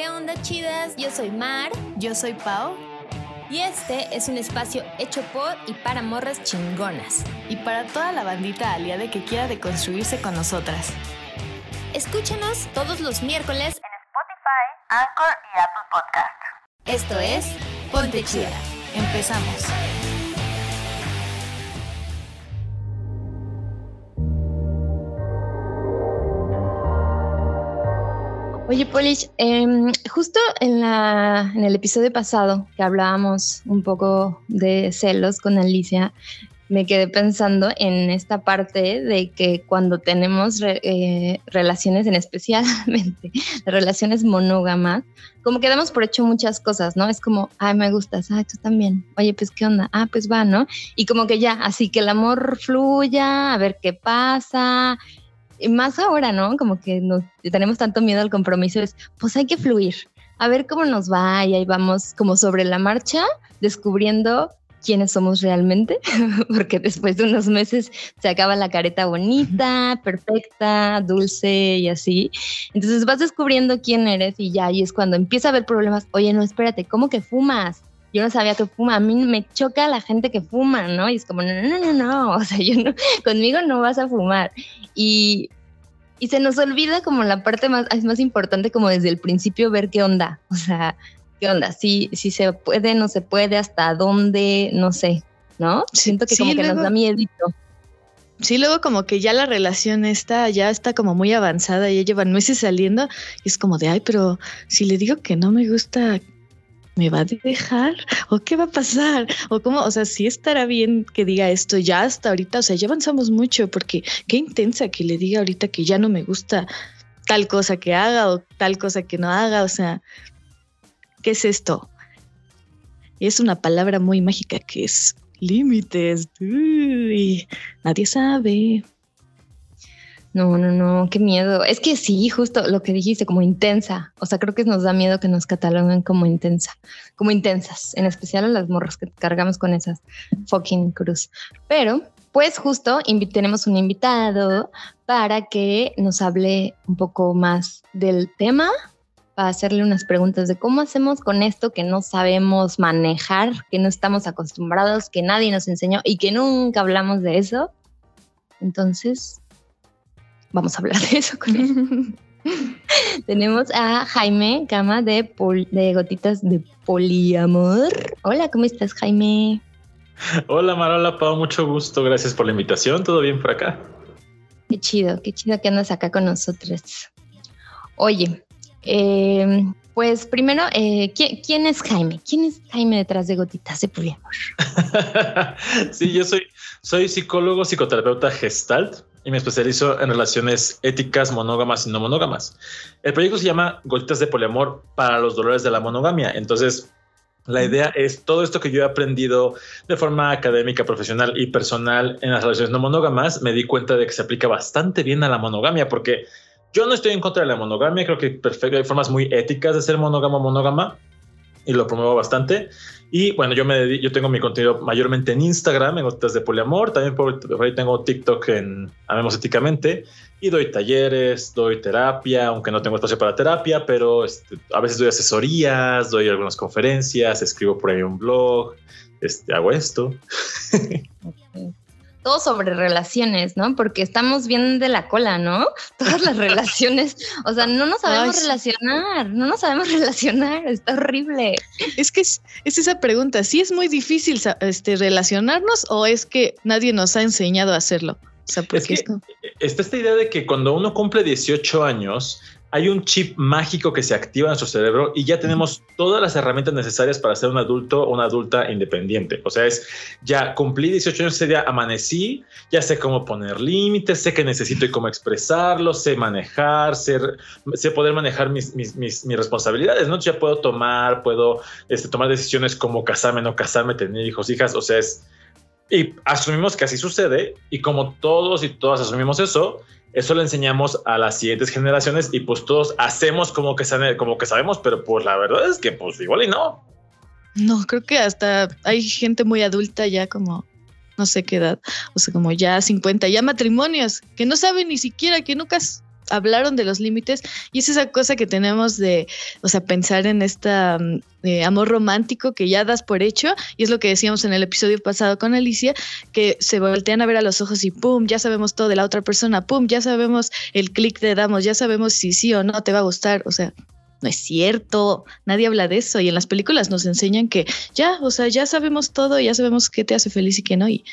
¿Qué onda chidas? Yo soy Mar. Yo soy Pau. Y este es un espacio hecho por y para morras chingonas. Y para toda la bandita aliada que quiera deconstruirse con nosotras. Escúchanos todos los miércoles en Spotify, Anchor y Apple Podcast. Esto es Ponte Chida. Empezamos. Oye, Polish, em, justo en, la, en el episodio pasado que hablábamos un poco de celos con Alicia, me quedé pensando en esta parte de que cuando tenemos eh, relaciones, en especialmente relaciones monógamas, como que damos por hecho muchas cosas, ¿no? Es como, ay, me gustas, ay, tú también, oye, pues qué onda, ah, pues va, ¿no? Y como que ya, así que el amor fluya, a ver qué pasa, más ahora, ¿no? Como que nos, tenemos tanto miedo al compromiso, es, pues hay que fluir, a ver cómo nos va y ahí vamos como sobre la marcha, descubriendo quiénes somos realmente, porque después de unos meses se acaba la careta bonita, perfecta, dulce y así. Entonces vas descubriendo quién eres y ya ahí es cuando empieza a haber problemas. Oye, no, espérate, ¿cómo que fumas? Yo no sabía que fuma, a mí me choca la gente que fuma, ¿no? Y es como, no, no, no, no, o sea, yo no, conmigo no vas a fumar. Y, y se nos olvida como la parte más, más importante como desde el principio ver qué onda, o sea, qué onda, si, si se puede, no se puede, hasta dónde, no sé, ¿no? Siento que como que nos da miedo. Sí, luego como que ya la relación está, ya está como muy avanzada, ya llevan meses saliendo y es como de, ay, pero si le digo que no me gusta, ¿me va a dejar? ¿O qué va a pasar? ¿O cómo? O sea, sí estará bien que diga esto ya hasta ahorita, o sea, ya avanzamos mucho porque qué intensa que le diga ahorita que ya no me gusta tal cosa que haga o tal cosa que no haga, o sea, ¿qué es esto? Y es una palabra muy mágica que es límites. Uy, nadie sabe. No, no, no, qué miedo. Es que sí, justo lo que dijiste, como intensa. O sea, creo que nos da miedo que nos cataloguen como intensa, como intensas, en especial a las morras que cargamos con esas fucking cruz. Pero, pues justo tenemos un invitado para que nos hable un poco más del tema, para hacerle unas preguntas de cómo hacemos con esto que no sabemos manejar, que no estamos acostumbrados, que nadie nos enseñó y que nunca hablamos de eso. Entonces, vamos a hablar de eso con él. Tenemos a Jaime Cama de, de Gotitas de Poliamor. Hola, ¿cómo estás, Jaime? Hola, Marola, Pau, mucho gusto. Gracias por la invitación. ¿Todo bien por acá? Qué chido, qué chido que andas acá con nosotros. Oye, eh, pues primero, eh, ¿quién, es Jaime? ¿Quién es Jaime detrás de Gotitas de Poliamor? sí, yo soy, soy psicólogo, psicoterapeuta gestalt y me especializo en relaciones éticas, monógamas y no monógamas. El proyecto se llama Gotitas de Poliamor para los dolores de la monogamia. Entonces, la idea es todo esto que yo he aprendido de forma académica, profesional y personal en las relaciones no monógamas, me di cuenta de que se aplica bastante bien a la monogamia, porque yo no estoy en contra de la monogamia, creo que hay formas muy éticas de ser monógamo monógama y lo promuevo bastante. Y bueno, yo me yo tengo mi contenido mayormente en Instagram, en Gotitas de Poliamor, también por, ahí tengo TikTok en Amemos Éticamente y doy talleres, doy terapia, aunque no tengo espacio para terapia, pero este, a veces doy asesorías, doy algunas conferencias, escribo por ahí un blog, este, hago esto. Todo sobre relaciones, ¿no? Porque estamos bien de la cola, ¿no? Todas las relaciones, o sea, no nos sabemos relacionar, no nos sabemos relacionar, está horrible. Es que es, esa pregunta, ¿sí es muy difícil este, relacionarnos o es que nadie nos ha enseñado a hacerlo? O sea, porque es está esta idea de que cuando uno cumple 18 años, hay un chip mágico que se activa en su cerebro y ya tenemos todas las herramientas necesarias para ser un adulto o una adulta independiente. O sea, es ya cumplí 18 años, ese día amanecí, ya sé cómo poner límites, sé que necesito y cómo expresarlo, sé manejar, sé, sé poder manejar mis, mis, mis, responsabilidades, ¿no? Ya puedo tomar, puedo este, tomar decisiones como casarme, no casarme, tener hijos, hijas, o sea, es... Y asumimos que así sucede y como todos y todas asumimos eso, eso le enseñamos a las siguientes generaciones y pues todos hacemos como que, como que sabemos, pero pues la verdad es que pues igual y no. No, creo que hasta hay gente muy adulta ya como no sé qué edad, o sea, como ya 50, ya matrimonios, que no saben ni siquiera que nunca hablaron de los límites y es esa cosa que tenemos de, o sea, pensar en esta eh, amor romántico que ya das por hecho y es lo que decíamos en el episodio pasado con Alicia, que se voltean a ver a los ojos y pum, ya sabemos todo de la otra persona, pum, ya sabemos el clic de damos, ya sabemos si sí o no te va a gustar, o sea, no es cierto, nadie habla de eso y en las películas nos enseñan que ya, o sea, ya sabemos todo, ya sabemos qué te hace feliz y qué no y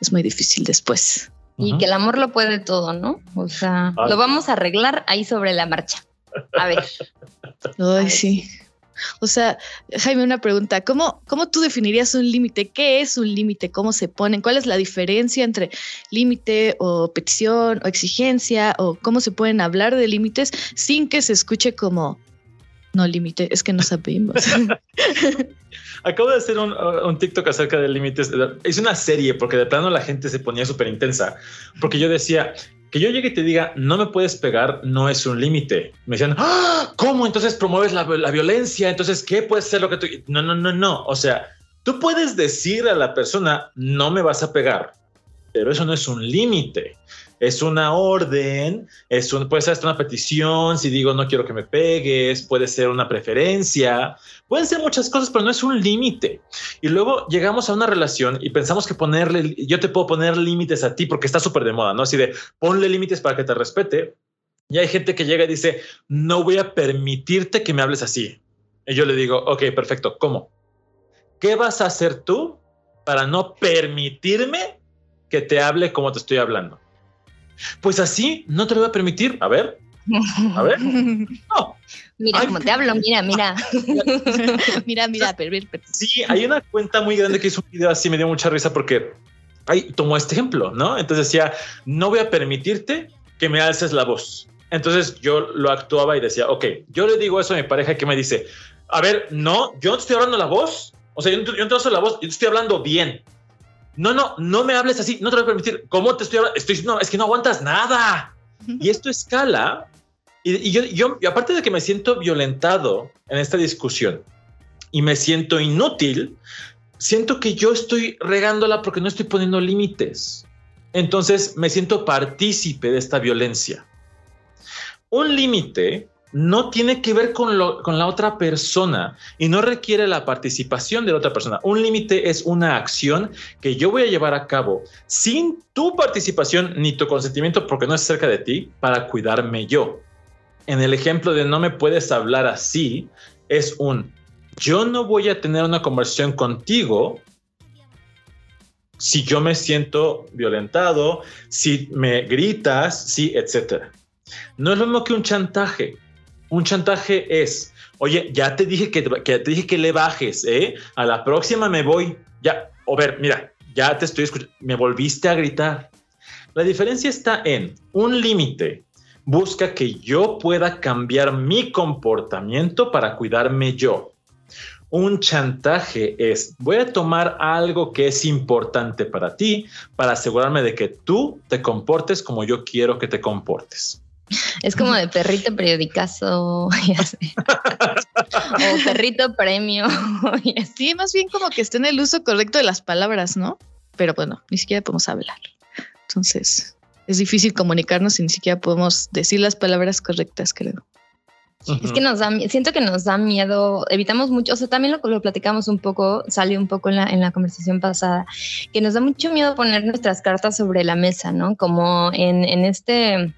es muy difícil después. Y que el amor lo puede todo, ¿no? O sea, lo vamos a arreglar ahí sobre la marcha. A ver. Ay, sí. O sea, Jaime, una pregunta. ¿Cómo, ¿Cómo tú definirías un límite? ¿Qué es un límite? ¿Cómo se ponen? ¿Cuál es la diferencia entre límite o petición o exigencia? ¿O cómo se pueden hablar de límites sin que se escuche como no límite? Es que no sabemos. Acabo de hacer un, un, TikTok acerca de límites. Es una serie porque de plano la gente se ponía súper intensa. Porque yo decía, que yo llegue y te diga, no me puedes pegar, no es un límite. Me decían, ¡Ah! ¿cómo? Entonces promueves la, la, violencia. Entonces, ¿qué puede ser lo que tú... No, no, no, no. O sea, tú puedes decir a la persona, no me vas a pegar, pero eso no es un límite es una orden, es un, puede ser una petición, si digo no quiero que me pegues, puede ser una preferencia, pueden ser muchas cosas, pero no es un límite. Y luego llegamos a una relación y pensamos que ponerle, yo te puedo poner límites a ti porque está súper de moda, ¿no? Así de ponle límites para que te respete. Y hay gente que llega y dice, no voy a permitirte que me hables así. Y yo le digo, ok, perfecto, ¿cómo? ¿Qué vas a hacer tú para no permitirme que te hable como te estoy hablando? Pues así no te lo voy a permitir. A ver, a ver. No. Mira cómo te hablo, mira, mira. mira, mira, Sí, hay una cuenta muy grande que hizo un video así, me dio mucha risa porque ahí tomó este ejemplo, ¿no? Entonces decía, no voy a permitirte que me alces la voz. Entonces yo lo actuaba y decía, ok, yo le digo eso a mi pareja que me dice, a ver, no, yo no estoy hablando la voz. O sea, yo no, yo no te la voz, yo estoy hablando bien no, no, no me hables así, no te voy a permitir. ¿Cómo te estoy hablando? Estoy, no, es que no aguantas nada. Y esto escala. Y, yo, yo, aparte de que me siento violentado en esta discusión y me siento inútil, siento que yo estoy regándola porque no estoy poniendo límites. Entonces me siento partícipe de esta violencia. Un límite no tiene que ver con, con la otra persona y no requiere la participación de la otra persona. Un límite es una acción que yo voy a llevar a cabo sin tu participación ni tu consentimiento porque no es cerca de ti para cuidarme yo. En el ejemplo de no me puedes hablar así, es un yo no voy a tener una conversación contigo si yo me siento violentado, si me gritas, sí, etcétera. No es lo mismo que un chantaje. Un chantaje es, oye, ya te dije que, te dije que le bajes, ¿eh? A la próxima me voy. Ya, o ver, mira, ya te estoy escuchando, me volviste a gritar. La diferencia está en un límite. Busca que yo pueda cambiar mi comportamiento para cuidarme yo. Un chantaje es, voy a tomar algo que es importante para ti para asegurarme de que tú te comportes como yo quiero que te comportes. Es como de perrito periodicazo, o perrito premio. Sí, más bien como que esté en el uso correcto de las palabras, ¿no? Pero bueno, ni siquiera podemos hablar. Entonces, es difícil comunicarnos y ni siquiera podemos decir las palabras correctas, creo. Es que nos da, siento que nos da miedo, evitamos mucho, o sea, también lo, lo platicamos un poco, salió un poco en la, en la conversación pasada, que nos da mucho miedo poner nuestras cartas sobre la mesa, ¿no? Como en, en este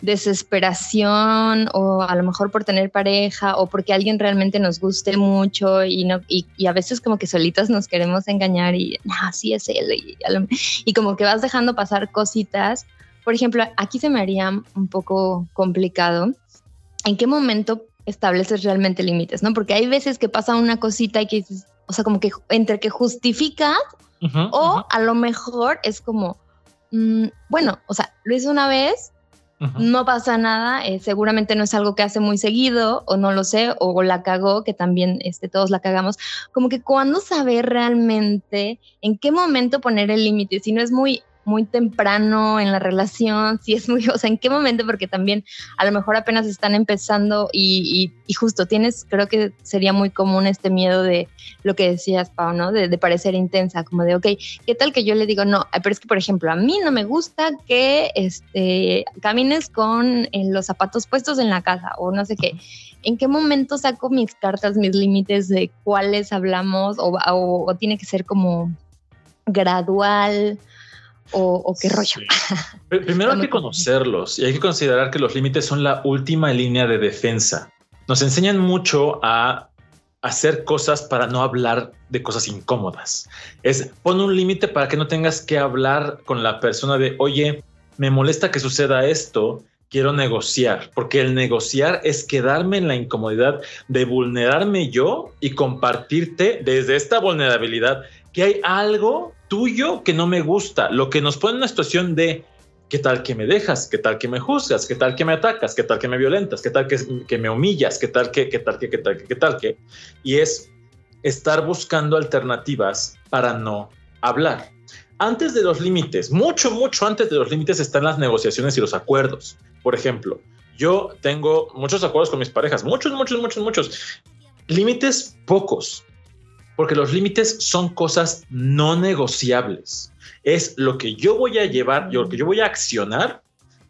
desesperación o a lo mejor por tener pareja o porque alguien realmente nos guste mucho y, no, y, a veces como que solitos nos queremos engañar y así es él y, y, como que vas dejando pasar cositas. Por ejemplo, aquí se me haría un poco complicado en qué momento estableces realmente límites, ¿no? Porque hay veces que pasa una cosita y que dices, o sea, como que entre que justificas o a lo mejor es como, mm, bueno, o sea, lo hice una vez, no pasa nada, eh, seguramente no es algo que hace muy seguido o no lo sé, o, la cagó, que también este, todos la cagamos, como que cuando saber realmente en qué momento poner el límite, si no es muy muy temprano en la relación, si es muy, o sea, en qué momento, porque también a lo mejor apenas están empezando y, justo tienes, creo que sería muy común este miedo de lo que decías, Pau, ¿no? De, parecer intensa, como de, ok, ¿qué tal que yo le digo, no, pero es que, por ejemplo, a mí no me gusta que este, camines con eh, los zapatos puestos en la casa o no sé qué. ¿En qué momento saco mis cartas, mis límites de cuáles hablamos o tiene que ser como gradual? O, qué rollo. Primero hay que conocerlos y hay que considerar que los límites son la última línea de defensa. Nos enseñan mucho a hacer cosas para no hablar de cosas incómodas. Es pon un límite para que no tengas que hablar con la persona de, oye, me molesta que suceda esto, quiero negociar, porque el negociar es quedarme en la incomodidad de vulnerarme yo y compartirte desde esta vulnerabilidad que hay algo tuyo que no me gusta, lo que nos pone en una situación de qué tal que me dejas, qué tal que me juzgas, qué tal que me atacas, qué tal que me violentas, qué tal que, que me humillas, qué tal que, qué tal que, qué tal que, qué tal que. Y es estar buscando alternativas para no hablar. Antes de los límites, mucho, mucho antes de los límites están las negociaciones y los acuerdos. Por ejemplo, yo tengo muchos acuerdos con mis parejas, muchos, muchos, muchos, muchos. Límites pocos, porque los límites son cosas no negociables. Es lo que yo voy a llevar, lo que yo voy a accionar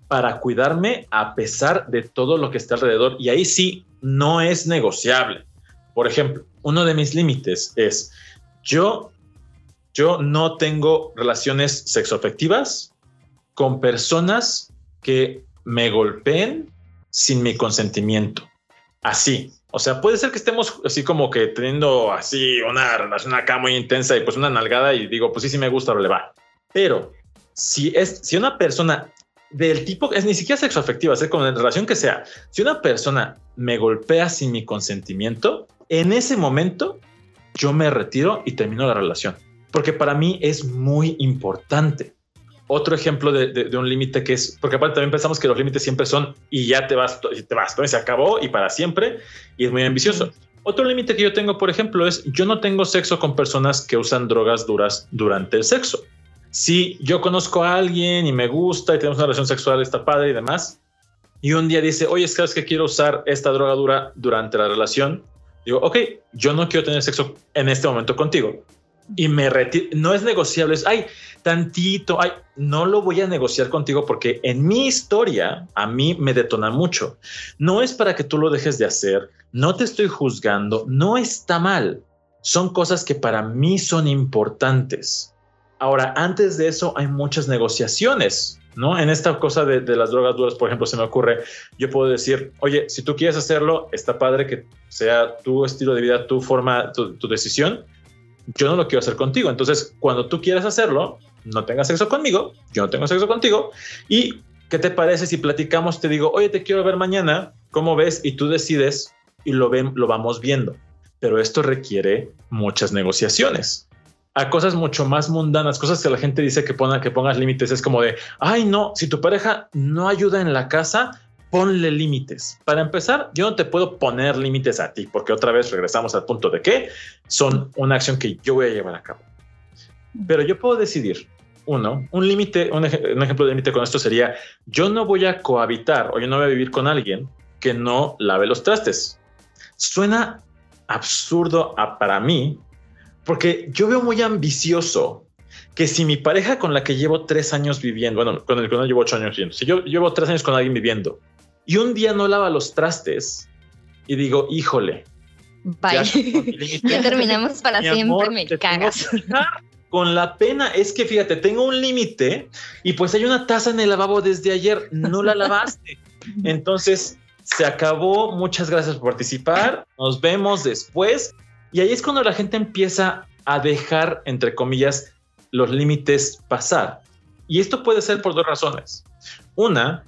para cuidarme a pesar de todo lo que está alrededor. Y ahí sí, no es negociable. Por ejemplo, uno de mis límites es, yo, yo no tengo relaciones sexoafectivas con personas que me golpeen sin mi consentimiento. Así, o sea, puede ser que estemos así como que teniendo así una relación acá muy intensa y pues una nalgada y digo, pues sí, sí me gusta, le va. Pero si es, si una persona del tipo, es ni siquiera sexoafectiva, es con la relación que sea, si una persona me golpea sin mi consentimiento, en ese momento yo me retiro y termino la relación. Porque para mí es muy importante otro ejemplo de, un límite que es, porque aparte también pensamos que los límites siempre son y ya te vas, te vas, se acabó y para siempre, y es muy ambicioso. Otro límite que yo tengo, por ejemplo, es yo no tengo sexo con personas que usan drogas duras durante el sexo. Si yo conozco a alguien y me gusta y tenemos una relación sexual, está padre y demás, y un día dice, oye, es que quiero usar esta droga dura durante la relación, digo, ok, yo no quiero tener sexo en este momento contigo, y me retiro. No es negociable. Es, ay, tantito, ay, no lo voy a negociar contigo porque en mi historia a mí me detona mucho. No es para que tú lo dejes de hacer. No te estoy juzgando. No está mal. Son cosas que para mí son importantes. Ahora, antes de eso hay muchas negociaciones. ¿no? En esta cosa de, las drogas duras, por ejemplo, se me ocurre, yo puedo decir, oye, si tú quieres hacerlo, está padre que sea tu estilo de vida, tu forma, tu decisión, yo no lo quiero hacer contigo. Entonces, cuando tú quieras hacerlo, no tengas sexo conmigo, yo no tengo sexo contigo. ¿Y qué te parece si platicamos? Te digo, oye, te quiero ver mañana, ¿cómo ves? Y tú decides y lo, ven, lo vamos viendo. Pero esto requiere muchas negociaciones. A cosas mucho más mundanas, cosas que la gente dice que, ponga, que pongas límites, es como de, ay, no, si tu pareja no ayuda en la casa, ponle límites. Para empezar, yo no te puedo poner límites a ti, porque otra vez regresamos al punto de que son una acción que yo voy a llevar a cabo. Pero yo puedo decidir, uno, un límite, un, ejemplo de límite con esto sería, yo no voy a cohabitar o yo no voy a vivir con alguien que no lave los trastes. Suena absurdo para mí, porque yo veo muy ambicioso que si mi pareja con la que llevo tres años viviendo, bueno, con el que no llevo ocho años viviendo, si yo llevo tres años con alguien viviendo y un día no lava los trastes y digo, híjole. Bye. Ya, terminamos para siempre, me cagas. Con la pena es que fíjate, tengo un límite y pues hay una taza en el lavabo desde ayer, no la lavaste. Entonces se acabó. Muchas gracias por participar. Nos vemos después. Y ahí es cuando la gente empieza a dejar, entre comillas, los límites pasar. Y esto puede ser por dos razones. Una,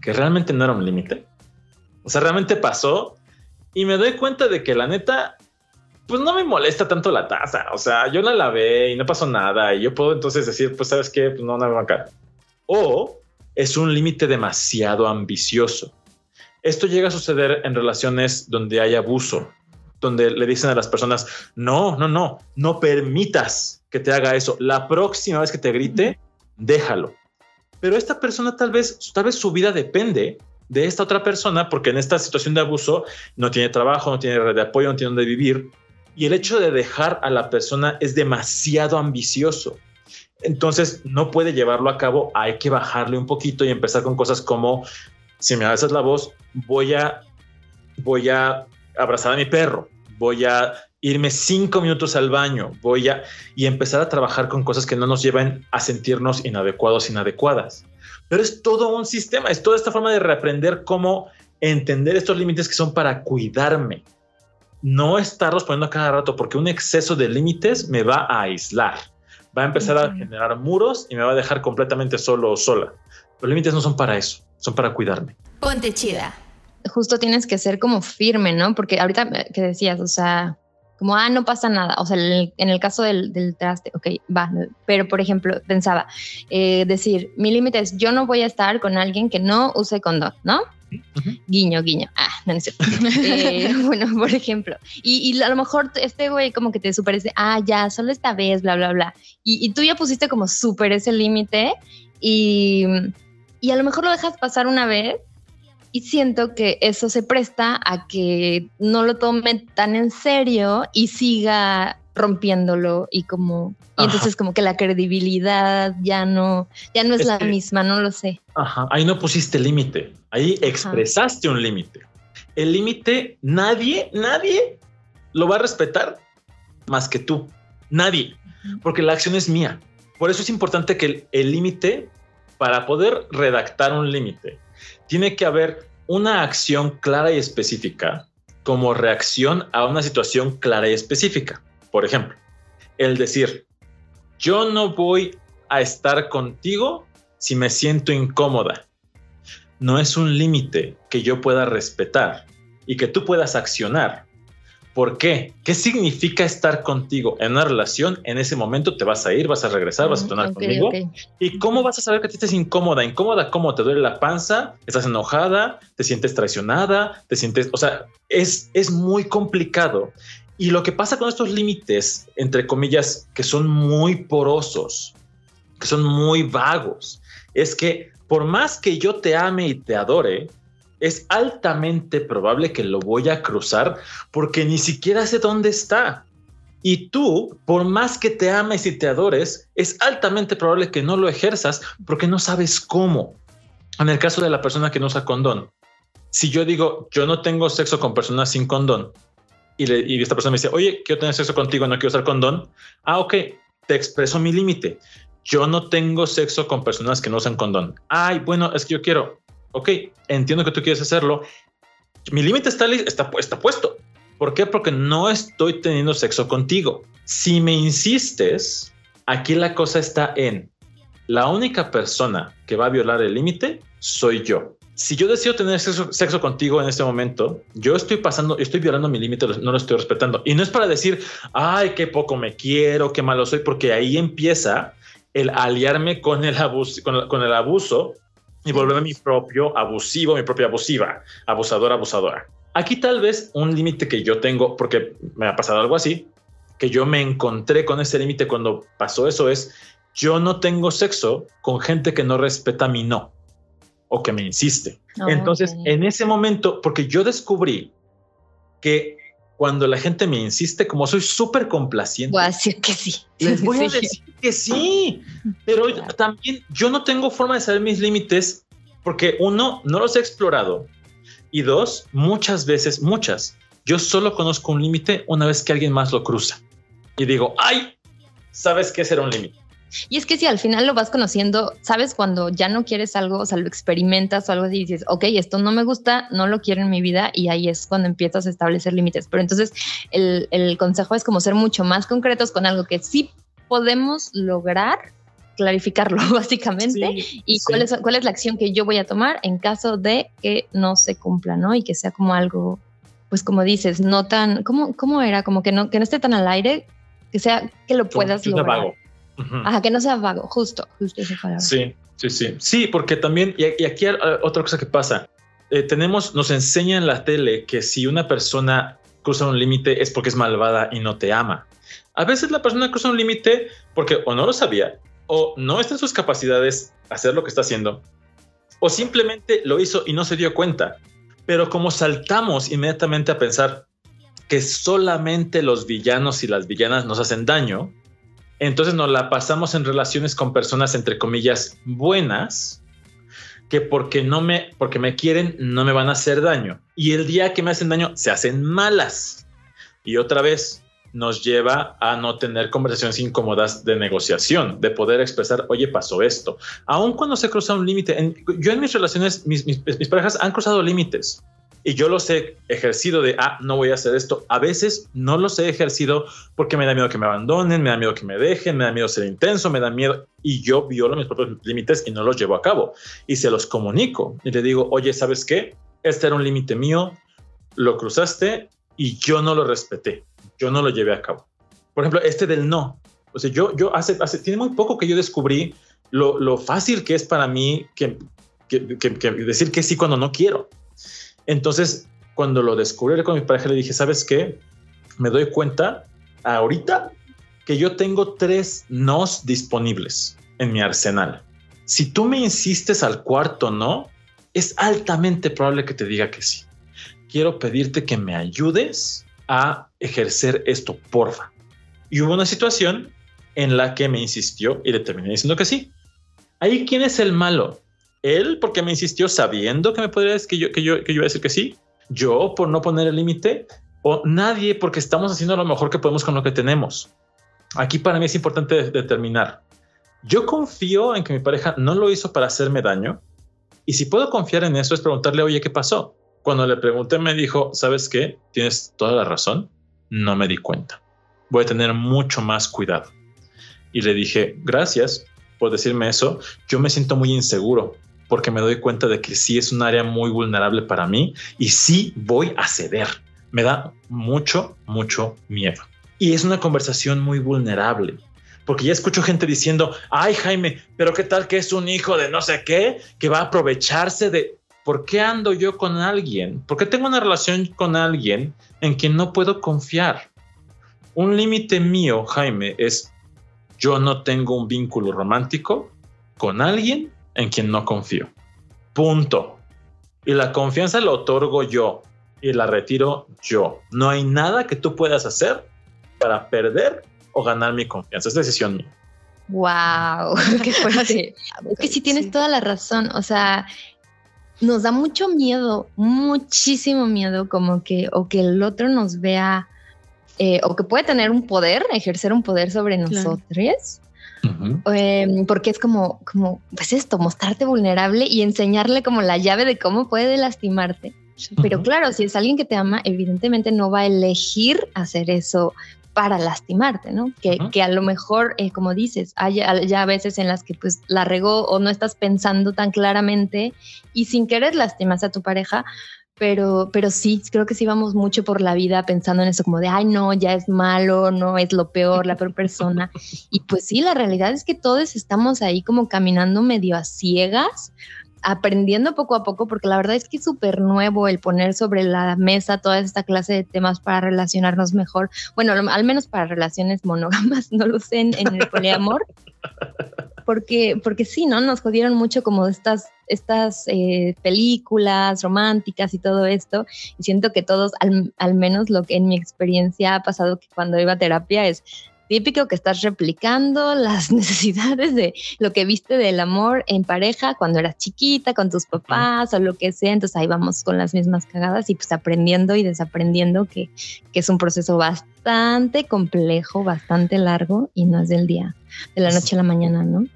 que realmente no era un límite. O sea, realmente pasó y me doy cuenta de que la neta, pues no me molesta tanto la taza. O sea, yo la lavé y no pasó nada y yo puedo entonces decir, pues sabes qué, pues no, no me va a O es un límite demasiado ambicioso. Esto llega a suceder en relaciones donde hay abuso, donde le dicen a las personas, no, no, no, no permitas que te haga eso. La próxima vez que te grite, déjalo. Pero esta persona tal vez, tal vez su vida depende de esta otra persona porque en esta situación de abuso no tiene trabajo, no tiene red de apoyo, no tiene dónde vivir. Y el hecho de dejar a la persona es demasiado ambicioso. Entonces no puede llevarlo a cabo, hay que bajarle un poquito y empezar con cosas como, si me haces la voz, voy a, voy a abrazar a mi perro, voy a irme cinco minutos al baño, voy a y empezar a trabajar con cosas que no nos lleven a sentirnos inadecuados, inadecuadas. Pero es todo un sistema, es toda esta forma de reaprender cómo entender estos límites que son para cuidarme, no estarlos poniendo a cada rato, porque un exceso de límites me va a aislar, va a empezar a generar muros y me va a dejar completamente solo o sola. Los límites no son para eso, son para cuidarme. Ponte chida. Justo tienes que ser como firme, ¿no? Porque ahorita que decías, o sea, como, ah, no pasa nada. O sea, en el caso del, del, traste, ok, va. Pero, por ejemplo, pensaba, eh, decir, mi límite es, yo no voy a estar con alguien que no use condón, ¿no? Guiño, guiño. Ah, no necesito. eh, bueno, por ejemplo. Y, y, a lo mejor este güey como que te superese, ah, ya, solo esta vez, bla, bla, bla. Y, y tú ya pusiste como súper ese límite y, y a lo mejor lo dejas pasar una vez y siento que eso se presta a que no lo tome tan en serio y siga rompiéndolo y como y entonces como que la credibilidad ya no ya no es, es la que, misma, no lo sé. Ajá, ahí no pusiste límite, ahí expresaste ajá. un límite. El límite nadie, nadie lo va a respetar más que tú. Nadie, porque la acción es mía. Por eso es importante que el límite para poder redactar un límite tiene que haber una acción clara y específica como reacción a una situación clara y específica. Por ejemplo, el decir, yo no voy a estar contigo si me siento incómoda. No es un límite que yo pueda respetar y que tú puedas accionar. ¿Por qué? ¿Qué significa estar contigo en una relación? En ese momento te vas a ir, vas a regresar, vas a tornar okay, conmigo. Okay. ¿Y cómo vas a saber que te estés incómoda? ¿Incómoda cómo? ¿Te duele la panza? ¿Estás enojada? ¿Te sientes traicionada? ¿Te sientes...? O sea, es, es muy complicado. Y lo que pasa con estos límites, entre comillas, que son muy porosos, que son muy vagos, es que por más que yo te ame y te adore, es altamente probable que lo voy a cruzar porque ni siquiera sé dónde está. Y tú, por más que te ames y te adores, es altamente probable que no lo ejerzas porque no sabes cómo. En el caso de la persona que no usa condón, si yo digo, yo no tengo sexo con personas sin condón, y, y esta persona me dice, oye, quiero tener sexo contigo, no quiero usar condón, ah, ok, te expreso mi límite. Yo no tengo sexo con personas que no usan condón. Ay, bueno, es que yo quiero ok, entiendo que tú quieres hacerlo. Mi límite está, está, está puesto. ¿Por qué? Porque no estoy teniendo sexo contigo. Si me insistes, aquí la cosa está en la única persona que va a violar el límite soy yo. Si yo decido tener sexo, sexo, contigo en este momento, yo estoy pasando, estoy violando mi límite, no lo estoy respetando. Y no es para decir, ay, qué poco me quiero, qué malo soy, porque ahí empieza el aliarme con el abuso, con, con el abuso y volverme mi propio abusivo, mi propia abusiva, abusadora, abusadora. Aquí tal vez un límite que yo tengo, porque me ha pasado algo así, que yo me encontré con ese límite cuando pasó eso es, yo no tengo sexo con gente que no respeta mi no o que me insiste. Oh, Entonces, okay. en ese momento, porque yo descubrí que cuando la gente me insiste, como soy súper complaciente, voy a decir que sí. Les voy a decir que sí, pero también yo no tengo forma de saber mis límites porque uno, no los he explorado y dos, muchas veces, muchas, yo solo conozco un límite una vez que alguien más lo cruza y digo, ay, sabes qué será un límite. Y es que si al final lo vas conociendo, sabes cuando ya no quieres algo, o sea, lo experimentas o algo así y dices, ok, esto no me gusta, no lo quiero en mi vida y ahí es cuando empiezas a establecer límites. Pero entonces el, el consejo es como ser mucho más concretos con algo que sí podemos lograr clarificarlo básicamente sí, y sí. Cuál, es, cuál es la acción que yo voy a tomar en caso de que no se cumpla, ¿no? Y que sea como algo, pues como dices, no tan, ¿cómo, cómo era? Como que no, que no esté tan al aire, que sea, que lo puedas lograr. Vago. Uh -huh. Ajá, que no sea vago, justo, justo esa palabra. Sí, sí, sí. Sí, porque también, y, aquí hay otra cosa que pasa, eh, tenemos, nos enseña en la tele que si una persona cruza un límite es porque es malvada y no te ama. A veces la persona cruza un límite porque o no lo sabía, o no está en sus capacidades hacer lo que está haciendo, o simplemente lo hizo y no se dio cuenta. Pero como saltamos inmediatamente a pensar que solamente los villanos y las villanas nos hacen daño, entonces nos la pasamos en relaciones con personas entre comillas buenas que porque no me porque me quieren no me van a hacer daño y el día que me hacen daño se hacen malas. Y otra vez nos lleva a no tener conversaciones incómodas de negociación, de poder expresar, oye, pasó esto. Aun cuando se cruza un límite, yo en mis relaciones, mis, mis, mis, parejas han cruzado límites y yo los he ejercido de, ah, no voy a hacer esto. A veces no los he ejercido porque me da miedo que me abandonen, me da miedo que me dejen, me da miedo ser intenso, me da miedo y yo violo mis propios límites y no los llevo a cabo y se los comunico y le digo, oye, ¿sabes qué? Este era un límite mío, lo cruzaste y yo no lo respeté yo no lo llevé a cabo. Por ejemplo, este del no. O sea, yo, yo hace, hace, tiene muy poco que yo descubrí lo, lo fácil que es para mí que, que, que, decir que sí cuando no quiero. Entonces, cuando lo descubrí con mi pareja, le dije, ¿sabes qué? Me doy cuenta ahorita que yo tengo tres nos disponibles en mi arsenal. Si tú me insistes al cuarto no, es altamente probable que te diga que sí. Quiero pedirte que me ayudes a ejercer esto, porfa. Y hubo una situación en la que me insistió y le terminé diciendo que sí. Ahí, ¿quién es el malo? Él, porque me insistió sabiendo que me podría decir que yo, que yo, que yo iba a decir que sí. Yo, por no poner el límite. O nadie, porque estamos haciendo lo mejor que podemos con lo que tenemos. Aquí para mí es importante determinar. Yo confío en que mi pareja no lo hizo para hacerme daño. Y si puedo confiar en eso es preguntarle, oye, ¿qué pasó? Cuando le pregunté me dijo, ¿sabes qué? Tienes toda la razón, no me di cuenta. Voy a tener mucho más cuidado. Y le dije, gracias por decirme eso. Yo me siento muy inseguro porque me doy cuenta de que sí es un área muy vulnerable para mí y sí voy a ceder. Me da mucho, mucho miedo. Y es una conversación muy vulnerable porque ya escucho gente diciendo, ay Jaime, pero qué tal que es un hijo de no sé qué, que va a aprovecharse de... ¿Por qué ando yo con alguien? ¿Por qué tengo una relación con alguien en quien no puedo confiar? Un límite mío, Jaime, es yo no tengo un vínculo romántico con alguien en quien no confío. Punto. Y la confianza la otorgo yo y la retiro yo. No hay nada que tú puedas hacer para perder o ganar mi confianza. Es decisión mía. Wow, qué fuerte. es que sí tienes toda la razón. O sea, nos da mucho miedo, muchísimo miedo, como que, o que el otro nos vea, eh, o que puede tener un poder, ejercer un poder sobre nosotros. Em, porque es como, como, pues esto, mostrarte vulnerable y enseñarle como la llave de cómo puede lastimarte. Pero claro, si es alguien que te ama, evidentemente no va a elegir hacer eso para lastimarte, ¿no? Que, que a lo mejor, eh, como dices, hay ya veces en las que pues la regó o no estás pensando tan claramente y sin querer lastimas a tu pareja, pero, pero sí, creo que sí vamos mucho por la vida pensando en eso, como de, ay, no, ya es malo, no es lo peor, la peor persona. Y pues sí, la realidad es que todos estamos ahí como caminando medio a ciegas, aprendiendo poco a poco, porque la verdad es que es súper nuevo el poner sobre la mesa toda esta clase de temas para relacionarnos mejor. Bueno, al menos para relaciones monógamas, no lo sé en, el poliamor. Porque, porque sí, ¿no? Nos jodieron mucho como estas, estas eh, películas románticas y todo esto. Y siento que todos, al, al menos lo que en mi experiencia ha pasado que cuando iba a terapia es, típico que estás replicando las necesidades de lo que viste del amor en pareja cuando eras chiquita, con tus papás o lo que sea. Entonces ahí vamos con las mismas cagadas y pues aprendiendo y desaprendiendo que, que es un proceso bastante complejo, bastante largo y no es del día, de la noche a la mañana, ¿no?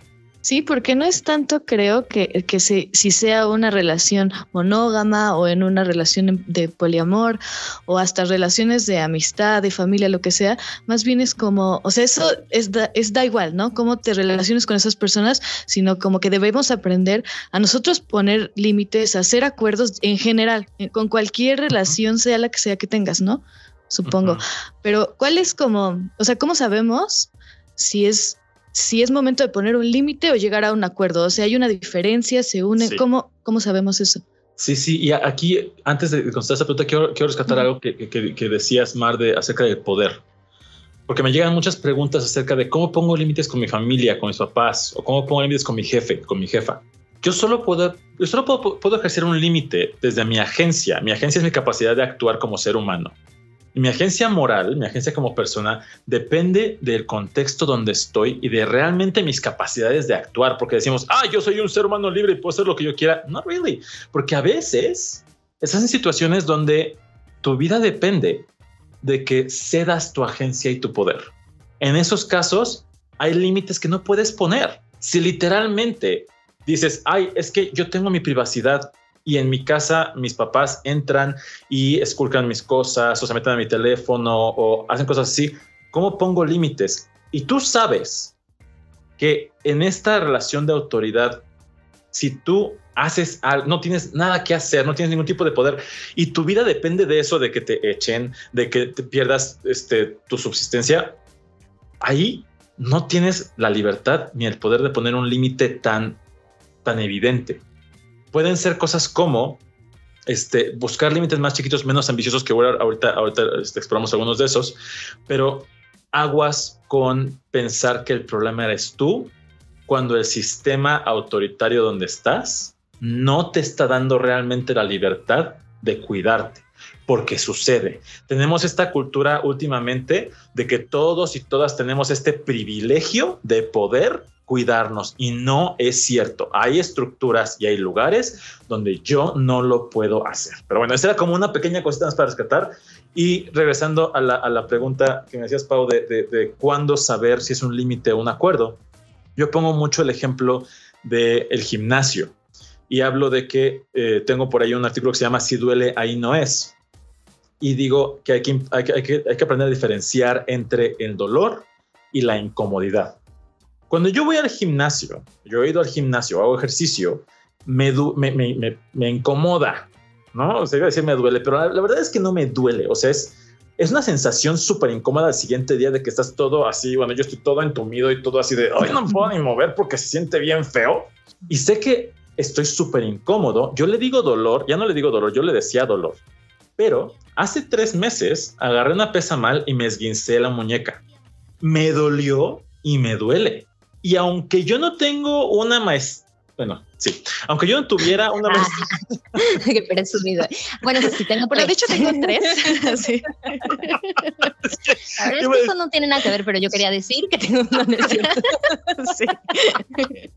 Sí, porque no es tanto, creo, que, que si sea una relación monógama o en una relación de poliamor o hasta relaciones de amistad, de familia, lo que sea, más bien es como, o sea, eso es da, es da igual, ¿no? Cómo te relaciones con esas personas, sino como que debemos aprender a nosotros poner límites, hacer acuerdos en general, con cualquier relación, sea la que sea que tengas, ¿no? Supongo. Pero, ¿cuál es como, o sea, cómo sabemos si es si es momento de poner un límite o llegar a un acuerdo. O sea, hay una diferencia, se unen. ¿Cómo, ¿Cómo sabemos eso? Sí, sí, y aquí, antes de contestar esa pregunta, quiero, quiero rescatar algo que, que, que, decías, Mar, de, acerca del poder. porque me llegan muchas preguntas acerca de cómo pongo límites con mi familia, con mis papás, o cómo pongo límites con mi jefe, con mi jefa. Yo solo puedo, yo solo puedo, puedo ejercer un límite desde mi agencia. Mi agencia es mi capacidad de actuar como ser humano. Y mi agencia moral, mi agencia como persona, depende del contexto donde estoy y de realmente mis capacidades de actuar, porque decimos, ah, yo soy un ser humano libre y puedo hacer lo que yo quiera. No really, porque a veces estás en situaciones donde tu vida depende de que cedas tu agencia y tu poder. En esos casos, hay límites que no puedes poner. Si literalmente dices, ay, es que yo tengo mi privacidad y en mi casa mis papás entran y esculcan mis cosas o se meten a mi teléfono o hacen cosas así, ¿cómo pongo límites? Y tú sabes que en esta relación de autoridad, si tú haces algo, no tienes nada que hacer, no tienes ningún tipo de poder y tu vida depende de eso, de que te echen, de que te pierdas este, tu subsistencia, ahí no tienes la libertad ni el poder de poner un límite tan, tan evidente. Pueden ser cosas como este, buscar límites más chiquitos, menos ambiciosos, que ahorita, ahorita este, exploramos algunos de esos, pero aguas con pensar que el problema eres tú cuando el sistema autoritario donde estás no te está dando realmente la libertad de cuidarte, porque sucede. Tenemos esta cultura últimamente de que todos y todas tenemos este privilegio de poder cuidarnos y no es cierto. Hay estructuras y hay lugares donde yo no lo puedo hacer. Pero bueno, esa era como una pequeña cosita más para rescatar. Y regresando a la, pregunta que me decías, Pau, de, de, cuándo saber si es un límite o un acuerdo, yo pongo mucho el ejemplo del el gimnasio y hablo de que eh, tengo por ahí un artículo que se llama Si duele, ahí no es. Y digo que hay que, hay que, hay que, aprender a diferenciar entre el dolor y la incomodidad. Cuando yo voy al gimnasio, yo he ido al gimnasio, hago ejercicio, me, me, me, me, incomoda, ¿no? O sea, iba a decir me duele, pero la, verdad es que no me duele. O sea, es, es una sensación súper incómoda el siguiente día de que estás todo así, bueno, yo estoy todo entumido y todo así de, ay, no puedo ni mover porque se siente bien feo. Y sé que estoy súper incómodo. Yo le digo dolor, ya no le digo dolor, yo le decía dolor. Pero hace tres meses agarré una pesa mal y me esguincé la muñeca. Me dolió y me duele. Y aunque yo no tengo una maestría, bueno, sí, aunque yo no tuviera una maestría. Qué presumido. Bueno, sí tengo, pero de hecho tengo tres. sí. A ver, esto no tiene nada que ver, pero yo quería decir que tengo una maestría. sí.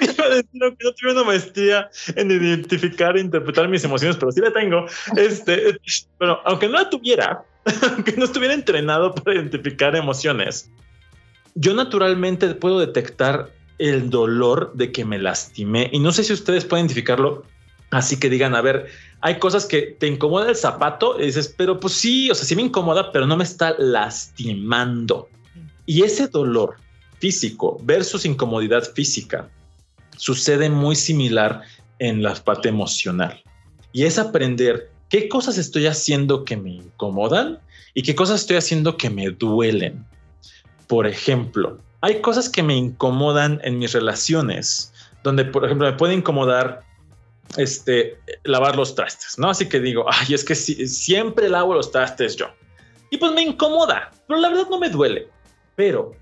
Iba a decir que no tuve una maestría en identificar e interpretar mis emociones, pero sí la tengo. Este, pero aunque no la tuviera, aunque no estuviera entrenado para identificar emociones, yo naturalmente puedo detectar el dolor de que me lastimé y no sé si ustedes pueden identificarlo. Así que digan, a ver, hay cosas que te incomoda el zapato y dices, pero pues sí, o sea, sí me incomoda, pero no me está lastimando. Y ese dolor físico versus incomodidad física sucede muy similar en la parte emocional. Y es aprender qué cosas estoy haciendo que me incomodan y qué cosas estoy haciendo que me duelen. Por ejemplo, hay cosas que me incomodan en mis relaciones, donde, por ejemplo, me puede incomodar este, lavar los trastes, ¿no? Así que digo, ay, es que siempre lavo los trastes yo. Y pues me incomoda, pero la verdad no me duele. Pero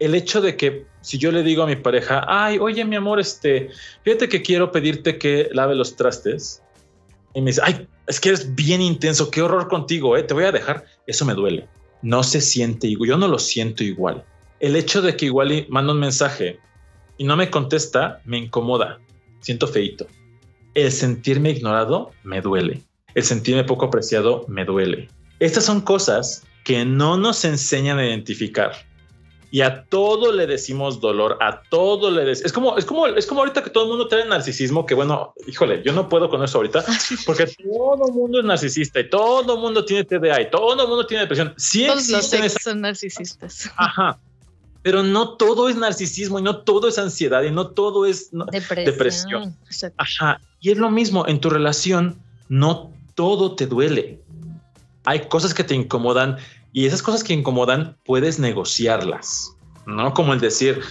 el hecho de que si yo le digo a mi pareja, ay, oye, mi amor, este, fíjate que quiero pedirte que lave los trastes. Y me dice, ay, es que eres bien intenso, qué horror contigo, ¿eh? te voy a dejar. Eso me duele. No se siente igual, yo no lo siento igual. El hecho de que igual manda un mensaje y no me contesta, me incomoda. Siento feito. El sentirme ignorado me duele. El sentirme poco apreciado me duele. Estas son cosas que no nos enseñan a identificar y a todo le decimos dolor, a todo le decimos. Es como, es como, es como ahorita que todo el mundo tiene narcisismo, que bueno, híjole, yo no puedo con eso ahorita, porque todo el mundo es narcisista y todo el mundo tiene TDA y todo el mundo tiene depresión. Sí Todos los son narcisistas. Ajá. Pero no todo es narcisismo y no todo es ansiedad y no todo es depresión. depresión. Ajá. Y es lo mismo en tu relación, no todo te duele. Hay cosas que te incomodan y esas cosas que incomodan puedes negociarlas, ¿no? Como el decir,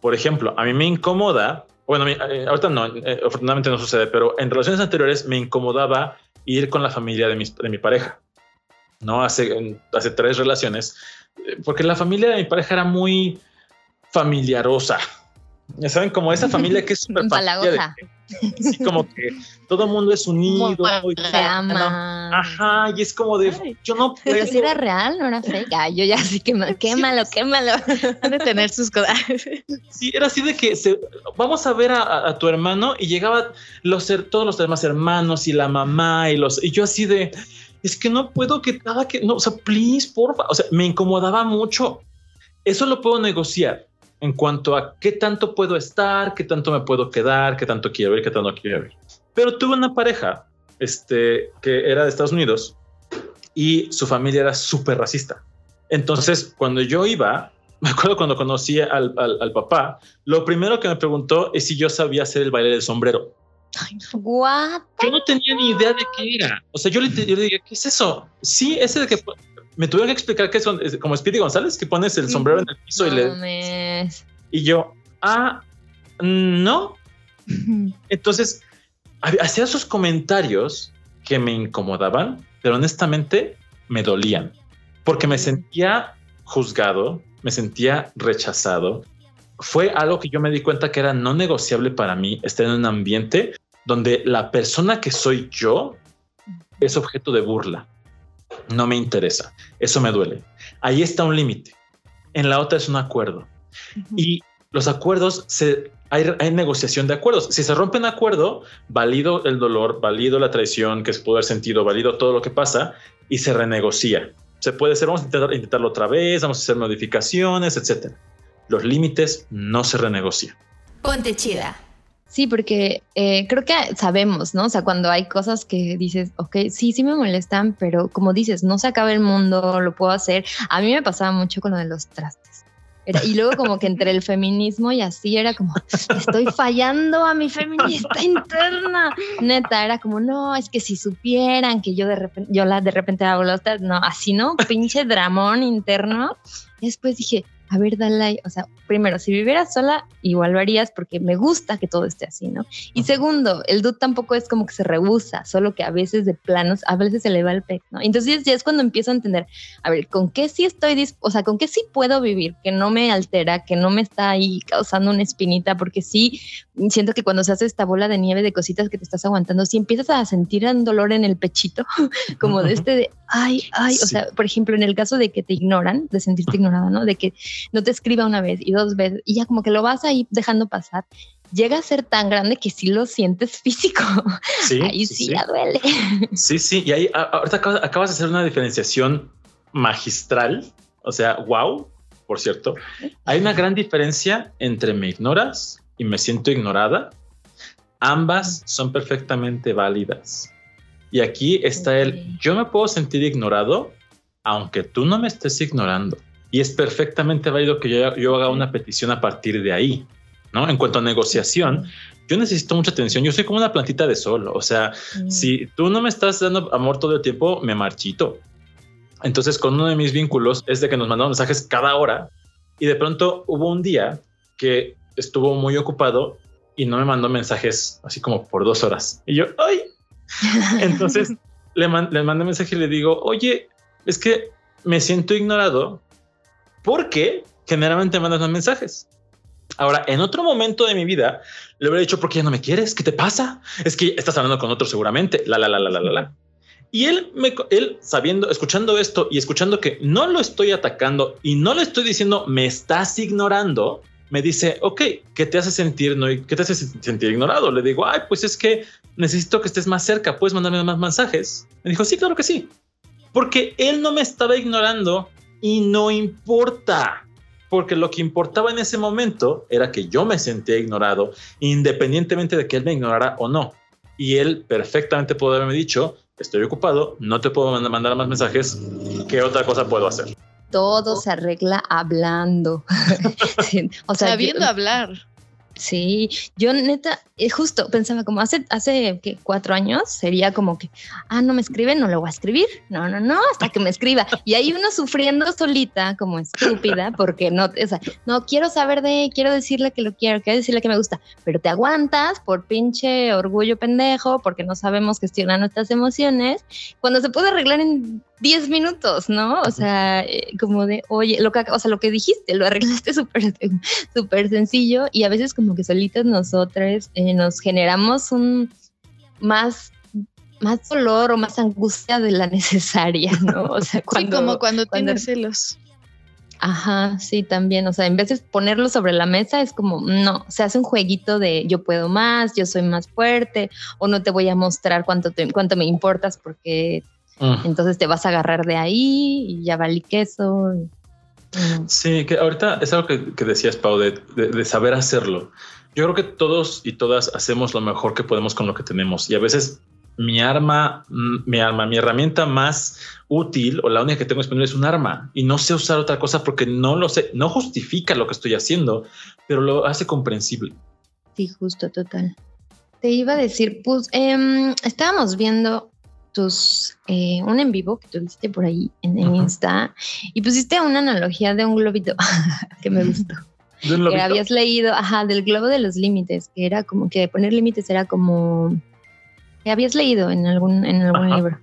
por ejemplo, a mí me incomoda, bueno, eh, ahorita no, eh, afortunadamente no sucede, pero en relaciones anteriores me incomodaba ir con la familia de mi, de mi pareja. ¿no? Hace, hace tres relaciones, eh, porque la familia de mi pareja era muy familiarosa. Ya saben, como esa familia que es súper Empalagosa. Así como que todo el mundo es unido. y Se ama. Ajá, y es como de, yo no puedo. Pero si era real, no era fake. Ay, yo ya sí que quémalo, quémalo. Han de tener sus cosas. Sí, era así de que se- vamos a ver a, a- a tu hermano y llegaba los todos los demás hermanos y la mamá y los y yo así de es que no puedo que nada que no, o sea, please, porfa, o sea, me incomodaba mucho. Eso lo puedo negociar en cuanto a qué tanto puedo estar, qué tanto me puedo quedar, qué tanto quiero ir, qué tanto quiero ir. Pero tuve una pareja este, que era de Estados Unidos y su familia era súper racista. Entonces, cuando yo iba, me acuerdo cuando conocí al, al- al papá, lo primero que me preguntó es si yo sabía hacer el baile del sombrero. What? Yo no tenía ni idea de qué era. O sea, yo le, yo le dije, ¿qué es eso? Sí, ese de que me tuvieron que explicar que son como Speedy González, que pones el sombrero en el piso y le. Y yo, ah, no. Entonces, hacía sus comentarios que me incomodaban, pero honestamente me dolían, porque me sentía juzgado, me sentía rechazado. Fue algo que yo me di cuenta que era no negociable para mí estar en un ambiente donde la persona que soy yo es objeto de burla. No me interesa. Eso me duele. Ahí está un límite. En la otra es un acuerdo. Y los acuerdos, se, hay, hay negociación de acuerdos. Si se rompe un acuerdo, valido el dolor, valido la traición que se pudo haber sentido, valido todo lo que pasa y se renegocia. Se puede hacer, vamos a intentar, intentarlo otra vez, vamos a hacer modificaciones, etcétera. Los límites no se renegocian. Ponte chida. Sí, porque eh, creo que sabemos, ¿no? O sea, cuando hay cosas que dices, ok, sí, sí me molestan, pero como dices, no se acaba el mundo, lo puedo hacer. A mí me pasaba mucho con lo de los trastes. Era- y luego como que entre el feminismo y así era como, estoy fallando a mi feminista interna. Neta, era como, no, es que si supieran que yo de repente, yo la de repente hago los trastes, no, así no, pinche dramón interno. Después dije, a ver, Dalai, o sea, primero, si vivieras sola, igual lo harías porque me gusta que todo esté así, ¿no? Y segundo, el dude tampoco es como que se rehúsa, solo que a veces de planos, a veces se le va el pec, ¿no? Entonces ya es cuando empiezo a entender, a ver, ¿con qué sí estoy, o sea, con qué sí puedo vivir, que no me altera, que no me está ahí causando una espinita, porque sí, siento que cuando se hace esta bola de nieve de cositas que te estás aguantando, si empiezas a sentir un dolor en el pechito, como de este de, ay, ay, o Sí. sea, por ejemplo, en el caso de que te ignoran, de sentirte ignorada, ¿no? De que no te escriba una vez y dos veces y ya como que lo vas ahí dejando pasar, llega a ser tan grande que sí lo sientes físico. Sí, ahí sí, ya duele. Sí, sí, y ahí ahorita acabas, acabas de hacer una diferenciación magistral, o sea, wow, por cierto. Hay una gran diferencia entre me ignoras y me siento ignorada. Ambas son perfectamente válidas. Y aquí está el, yo me puedo sentir ignorado aunque tú no me estés ignorando. Y es perfectamente válido que yo, yo haga una petición a partir de ahí, ¿no? En cuanto a negociación, yo necesito mucha atención. Yo soy como una plantita de sol. O sea, si tú no me estás dando amor todo el tiempo, me marchito. Entonces, con uno de mis vínculos es de que nos mandamos mensajes cada hora y de pronto hubo un día que estuvo muy ocupado y no me mandó mensajes así como por dos horas. Y yo, ay. Entonces le, man- le mandé mensaje y le digo, oye, es que me siento ignorado porque generalmente mandas más mensajes. Ahora, en otro momento de mi vida, le hubiera dicho, ¿por qué ya no me quieres? ¿Qué te pasa? Es que estás hablando con otro seguramente. La, la, la, la, la, la, la. Y él, me, él sabiendo, escuchando esto y escuchando que no lo estoy atacando y no le estoy diciendo, me estás ignorando, me dice, ok, ¿qué te hace sentir, no, qué te hace sentir ignorado? Le digo, ay, pues es que necesito que estés más cerca, puedes mandarme más mensajes. Me dijo, sí, claro que sí. Porque él no me estaba ignorando y no importa. Porque lo que importaba en ese momento era que yo me sentía ignorado, independientemente de que él me ignorara o no. Y él perfectamente pudo haberme dicho, estoy ocupado, no te puedo mand- mandar más mensajes, ¿qué otra cosa puedo hacer? Todo se arregla hablando. O sea, yo- Sabiendo hablar. Sí, yo neta, eh, justo pensaba como hace, hace cuatro años sería como que, ah, no me escribe, no lo voy a escribir. No, no, no, hasta que me escriba. Y ahí uno sufriendo solita, como estúpida, porque no, o sea, no quiero saber de, quiero decirle que lo quiero, quiero decirle que me gusta, pero te aguantas por pinche orgullo pendejo, porque no sabemos gestionar nuestras emociones, cuando se puede arreglar en 10 minutos, ¿no? O sea, eh, como de, oye, lo que, o sea, lo que dijiste, lo arreglaste súper súper sencillo y a veces como que solitas nosotras eh, nos generamos un más más dolor o más angustia de la necesaria, ¿no? O sea, cuando, sí, como cuando, cuando tienes celos. Ajá, sí, también. O sea, en vez de ponerlo sobre la mesa, es como, no, se hace un jueguito de yo puedo más, yo soy más fuerte, o no te voy a mostrar cuánto, te, cuánto me importas porque mm. entonces te vas a agarrar de ahí y ya valí queso. Sí, que ahorita es algo que, decías, Pau, de, saber hacerlo. Yo creo que todos y todas hacemos lo mejor que podemos con lo que tenemos y a veces mi arma, mm, mi arma, mi herramienta más útil o la única que tengo disponible es un arma y no sé usar otra cosa porque no lo sé, no justifica lo que estoy haciendo, pero lo hace comprensible. Sí, justo, total. Te iba a decir, pues em, estábamos viendo tus, eh, un en vivo que tuviste por ahí en, Insta y pusiste una analogía de un globito que me gustó. que habías leído, ajá, del globo de los límites, que era como que poner límites era como que habías leído en algún, en algún libro.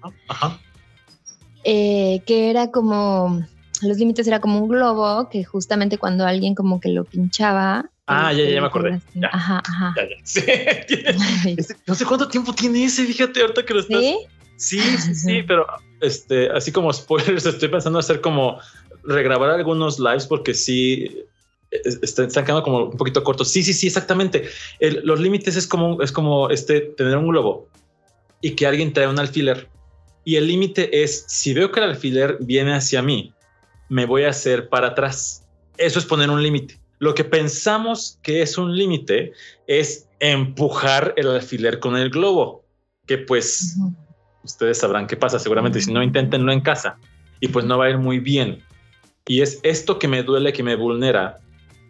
Eh, que era como, los límites era como un globo que justamente cuando alguien como que lo pinchaba. Ah, ya, ya, me acordé. Ajá, ajá. no sé cuánto tiempo tiene ese, fíjate ahorita que lo estás. ¿Sí? Sí, sí, sí, pero este, así como spoilers, estoy pensando hacer como regrabar algunos lives porque sí están quedando como un poquito cortos. Sí, sí, sí, exactamente. los límites es como, es como este, tener un globo y que alguien trae un alfiler. Y el límite es, si veo que el alfiler viene hacia mí, me voy a hacer para atrás. Eso es poner un límite. Lo que pensamos que es un límite es empujar el alfiler con el globo, que pues ustedes sabrán qué pasa. Seguramente si no intentenlo en casa y pues no va a ir muy bien. Y es esto que me duele, que me vulnera,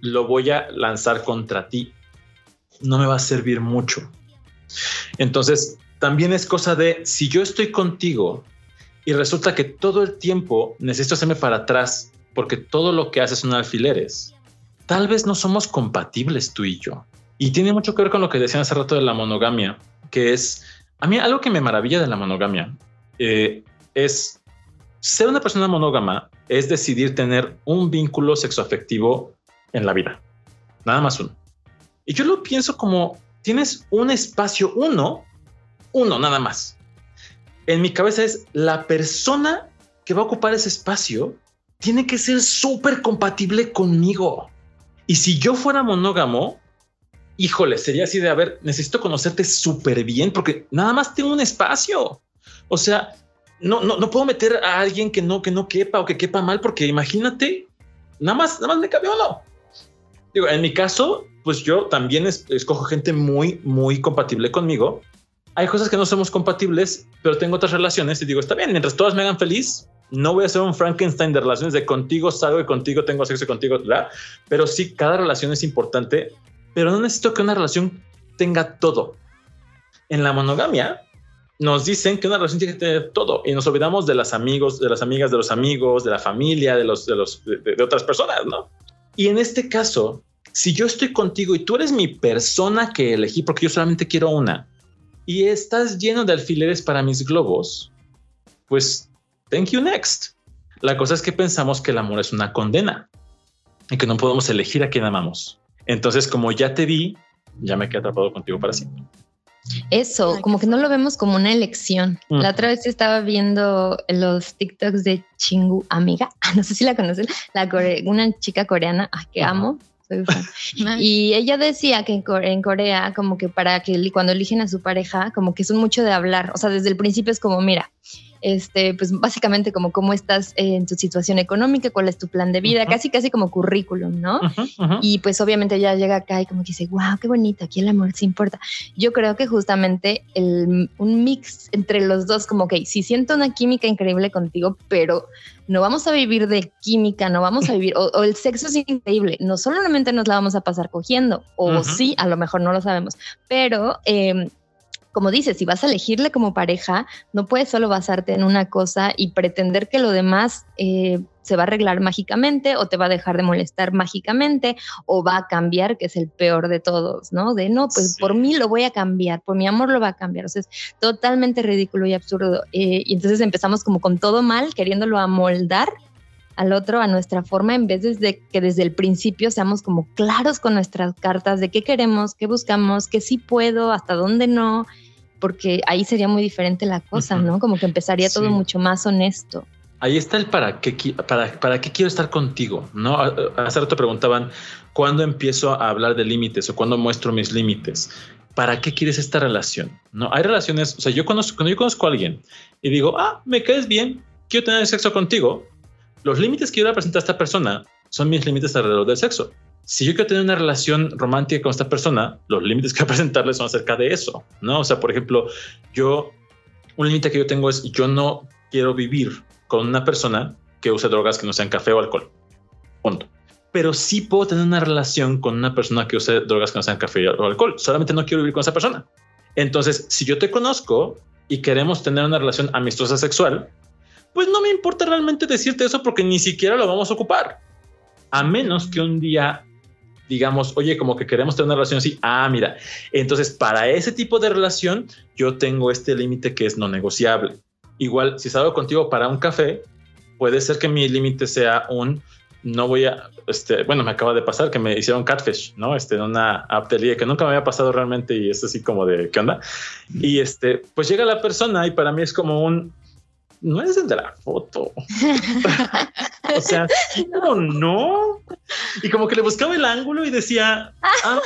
lo voy a lanzar contra ti. No me va a servir mucho. Entonces, también es cosa de si yo estoy contigo y resulta que todo el tiempo necesito hacerme para atrás porque todo lo que haces son alfileres, tal vez no somos compatibles tú y yo. Y tiene mucho que ver con lo que decían hace rato de la monogamia, que es a mí algo que me maravilla de la monogamia eh, es ser una persona monógama es decidir tener un vínculo sexoafectivo en la vida. Nada más uno. Y yo lo pienso como tienes un espacio uno uno nada más. En mi cabeza es la persona que va a ocupar ese espacio tiene que ser súper compatible conmigo. Y si yo fuera monógamo, híjole, sería así de, a ver, necesito conocerte súper bien porque nada más tengo un espacio. O sea, no, no, no puedo meter a alguien que no, que no quepa o que quepa mal porque imagínate, nada más, nada más me cabe no. Digo, en mi caso, pues yo también escojo gente muy, muy compatible conmigo hay cosas que no somos compatibles, pero tengo otras relaciones y digo, está bien, mientras todas me hagan feliz, no voy a ser un Frankenstein de relaciones de contigo salgo y contigo tengo sexo y contigo, ¿verdad? Pero sí, cada relación es importante, pero no necesito que una relación tenga todo. En la monogamia nos dicen que una relación tiene que tener todo y nos olvidamos de las amigos, de las amigas, de los amigos, de la familia, de los, de otras personas, ¿no? Y en este caso, si yo estoy contigo y tú eres mi persona que elegí porque yo solamente quiero una, y estás lleno de alfileres para mis globos, pues thank you next. La cosa es que pensamos que el amor es una condena y que no podemos elegir a quién amamos. Entonces, como ya te vi, ya me quedé atrapado contigo para siempre. Eso, como que no lo vemos como una elección. La otra vez estaba viendo los TikToks de Chingu Amiga, no sé si la conocen, la una chica coreana ah, que amo, y ella decía que en Corea, como que para que cuando eligen a su pareja, como que son mucho de hablar. O sea, desde el principio es como, mira, este, pues básicamente como cómo estás en tu situación económica, cuál es tu plan de vida, casi casi como currículum, ¿no? Y pues obviamente ya llega acá y como que dice, wow, qué bonito, aquí el amor se importa. Yo creo que justamente el, un mix entre los dos, como que si siento una química increíble contigo, pero no vamos a vivir de química, no vamos a vivir, o, el sexo es increíble, no solamente nos la vamos a pasar cogiendo, o sí, a lo mejor no lo sabemos, pero... Eh, como dices, si vas a elegirle como pareja, no puedes solo basarte en una cosa y pretender que lo demás eh, se va a arreglar mágicamente o te va a dejar de molestar mágicamente o va a cambiar, que es el peor de todos, ¿no? De no, pues por mí lo voy a cambiar, por mi amor lo va a cambiar. O sea, es totalmente ridículo y absurdo. Eh, y entonces empezamos como con todo mal, queriéndolo amoldar al otro a nuestra forma en vez de que desde el principio seamos como claros con nuestras cartas de qué queremos, qué buscamos, qué sí puedo, hasta dónde no porque ahí sería muy diferente la cosa, ¿no? Como que empezaría todo mucho más honesto. Ahí está el para qué, para, para qué quiero estar contigo, ¿no? Hace rato preguntaban, ¿cuándo empiezo a hablar de límites o cuándo muestro mis límites? ¿Para qué quieres esta relación? No, hay relaciones, o sea, yo conozco, cuando yo conozco a alguien y digo, ah, me caes bien, quiero tener sexo contigo, los límites que yo le presento a esta persona son mis límites alrededor del sexo si yo quiero tener una relación romántica con esta persona, los límites que voy a presentarle son acerca de eso, ¿no? O sea, por ejemplo, yo, un límite que yo tengo es, yo no quiero vivir con una persona que use drogas que no sean café o alcohol. Punto. Pero sí puedo tener una relación con una persona que use drogas que no sean café o alcohol. Solamente no quiero vivir con esa persona. Entonces, si yo te conozco y queremos tener una relación amistosa sexual, pues no me importa realmente decirte eso porque ni siquiera lo vamos a ocupar. A menos que un día digamos, oye, como que queremos tener una relación así, ah, mira, entonces para ese tipo de relación yo tengo este límite que es no negociable. Igual, si salgo contigo para un café, puede ser que mi límite sea un no voy a, este, bueno, me acaba de pasar que me hicieron catfish, ¿no? Este, en una app que nunca me había pasado realmente y es así como de, ¿qué onda? Y este, pues llega la persona y para mí es como un, no es el de la foto. o sea, no, no. Y como que le buscaba el ángulo y decía, ah,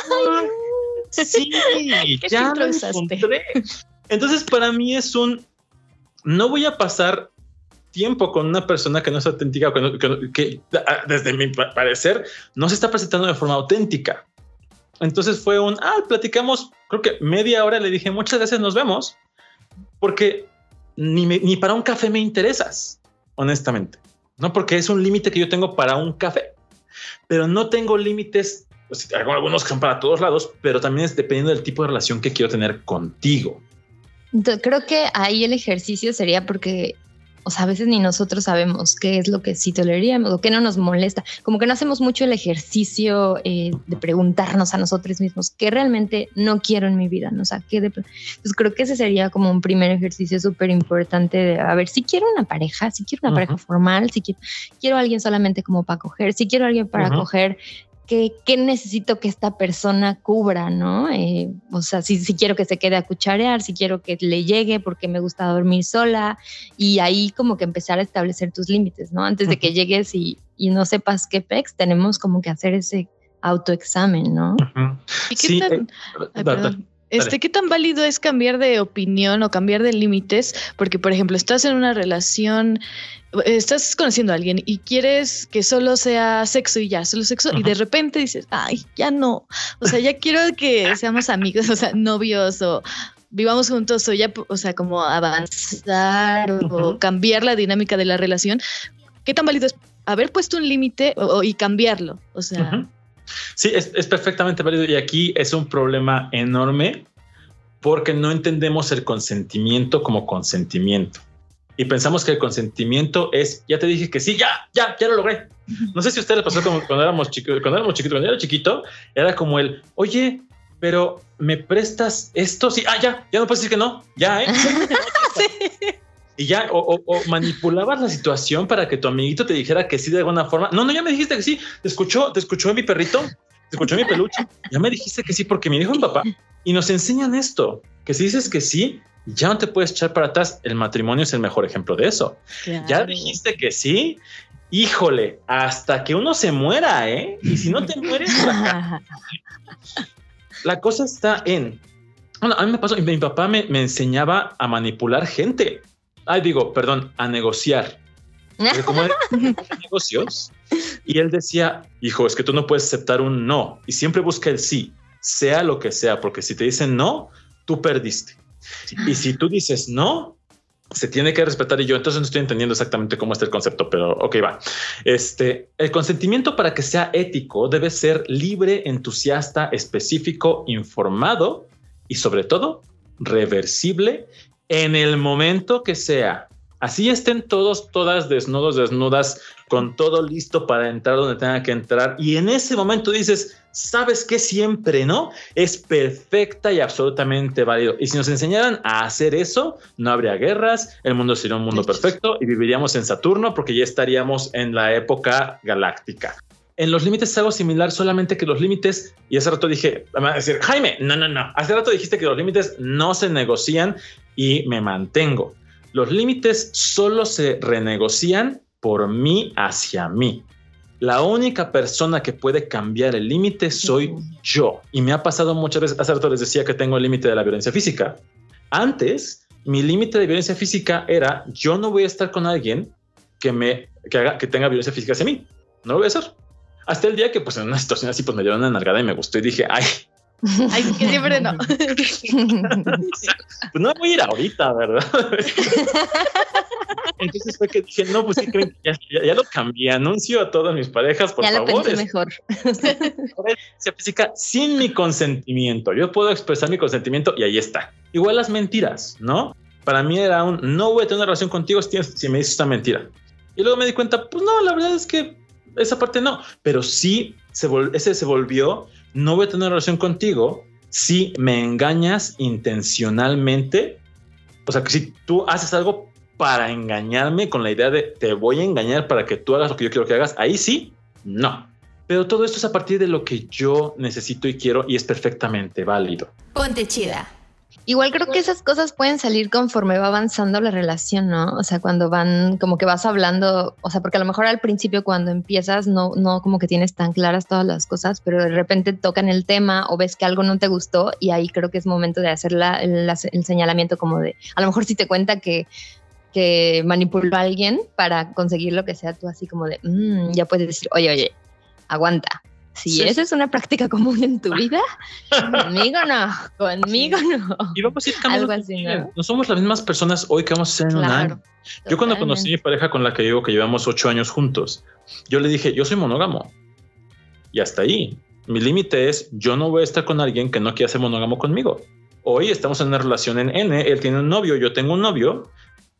sí, ya lo encontré. Entonces, para mí es un, no voy a pasar tiempo con una persona que no es auténtica, que, que, ah, desde mi parecer no se está presentando de forma auténtica. Entonces fue un, ah, platicamos, creo que media hora le dije, muchas veces nos vemos, porque ni, para un café me interesas, honestamente. No porque es un límite que yo tengo para un café, pero no tengo límites, pues, algunos que son para todos lados, pero también es dependiendo del tipo de relación que quiero tener contigo. Creo que ahí el ejercicio sería porque o sea, a veces ni nosotros sabemos qué es lo que sí toleraríamos o qué no nos molesta. Como que no hacemos mucho el ejercicio eh, de preguntarnos a nosotros mismos qué realmente no quiero en mi vida, ¿no? O sea, qué de... Pues creo que ese sería como un primer ejercicio súper importante de, a ver, si quiero una pareja, si quiero una pareja formal, si quiero, quiero alguien solamente como para coger, si quiero alguien para coger, qué, necesito que esta persona cubra, ¿no? Eh, o sea, si, si, quiero que se quede a cucharear, si quiero que le llegue porque me gusta dormir sola y ahí como que empezar a establecer tus límites, ¿no? Antes de que llegues y, y, no sepas qué pex, tenemos como que hacer ese autoexamen, ¿no? ¿Y qué tan, eh, este, ¿Qué tan válido es cambiar de opinión o cambiar de límites? Porque, por ejemplo, estás en una relación estás conociendo a alguien y quieres que solo sea sexo y ya, solo sexo, y de repente dices, ay, ya no, o sea, ya quiero que seamos amigos, o sea, novios o vivamos juntos o ya, o sea, como avanzar o, cambiar la dinámica de la relación. ¿Qué tan válido es haber puesto un límite y cambiarlo? O sea... Sí, es, es perfectamente válido y aquí es un problema enorme porque no entendemos el consentimiento como consentimiento y pensamos que el consentimiento es, ya te dije que sí, ya, ya, ya lo logré. No sé si a usted le pasó como cuando éramos chicos, cuando éramos chiquitos, cuando era chiquito, era como el, oye, pero me prestas esto, sí, ah, ya, ya no puedes decir que no, ya, ¿eh? Y ya, o, manipulabas la situación para que tu amiguito te dijera que sí de alguna forma. No, no, ya me dijiste que sí. Te escuchó, te escuchó mi perrito, te escuchó mi peluche. Ya me dijiste que sí porque me dijo mi papá. Y nos enseñan esto, que si dices que sí, ya no te puedes echar para atrás. El matrimonio es el mejor ejemplo de eso. Ya dijiste que sí. Híjole, hasta que uno se muera, ¿eh? Y si no te mueres, la cosa está en. Bueno, a mí me pasó, mi papá me, me enseñaba a manipular gente. Ay, digo, perdón, a negociar. Como negocios. Y él decía, hijo, es que tú no puedes aceptar un no. Y siempre busca el sí, sea lo que sea, porque si te dicen no, tú perdiste. Y si tú dices no, se tiene que respetar y yo entonces no estoy entendiendo exactamente cómo está el concepto, pero ok, va. Este, el consentimiento para que sea ético debe ser libre, entusiasta, específico, informado y sobre todo irreversible en el momento que sea. Así estén todos, todas desnudos, desnudas, con todo listo para entrar donde tenga que entrar. Y en ese momento dices, ¿sabes qué? Siempre, ¿no? Es perfecta y absolutamente válido. Y si nos enseñaran a hacer eso, no habría guerras, el mundo sería un mundo perfecto y viviríamos en Saturno porque ya estaríamos en la época galáctica. En los límites es algo similar, solamente que los límites, y hace rato dije, a decir, Jaime, no, no, no, hace rato dijiste que los límites no se negocian y me mantengo. Los límites solo se renegocian por mí hacia mí. La única persona que puede cambiar el límite soy yo. Y me ha pasado muchas veces, hace rato les decía que tengo el límite de la violencia física. Antes, mi límite de violencia física era yo no voy a estar con alguien que me que haga que tenga violencia física hacia mí. No lo voy a hacer. Hasta el día que pues en una situación así pues me dieron una nalgada y me gustó y dije, ay, Ay, que siempre no. pues no voy a ir ahorita, ¿verdad? Entonces fue que dije, no, pues sí, ya, ya, lo cambié, anuncio a todas mis parejas, por ya favor. Ya lo pensé mejor. Se física sin mi consentimiento. Yo puedo expresar mi consentimiento y ahí está. Igual las mentiras, ¿no? Para mí era un, no voy a tener una relación contigo si, si me dices esta mentira. Y luego me di cuenta, pues no, la verdad es que esa parte no, pero sí se ese se volvió, no voy a tener relación contigo si me engañas intencionalmente. O sea, que si tú haces algo para engañarme con la idea de te voy a engañar para que tú hagas lo que yo quiero que hagas, ahí sí, no. Pero todo esto es a partir de lo que yo necesito y quiero y es perfectamente válido. Ponte chida. Igual creo que esas cosas pueden salir conforme va avanzando la relación, ¿no? O sea, cuando van, como que vas hablando, o sea, porque a lo mejor al principio cuando empiezas no, no como que tienes tan claras todas las cosas, pero de repente tocan el tema o ves que algo no te gustó y ahí creo que es momento de hacer la, el, el, señalamiento como de, a lo mejor si te cuenta que, que manipuló a alguien para conseguir lo que sea, tú así como de, mmm, ya puedes decir, oye, oye, aguanta, si sí. esa es una práctica común en tu vida, conmigo no, conmigo no. Y vamos a ir cambiando. Algo así, ¿no? no somos las mismas personas hoy que vamos a ser en claro, un año. Yo cuando conocí a mi pareja con la que digo que llevamos ocho años juntos, yo le dije, yo soy monógamo. Y hasta ahí. Mi límite es, yo no voy a estar con alguien que no quiera ser monógamo conmigo. Hoy estamos en una relación en N, él tiene un novio, yo tengo un novio,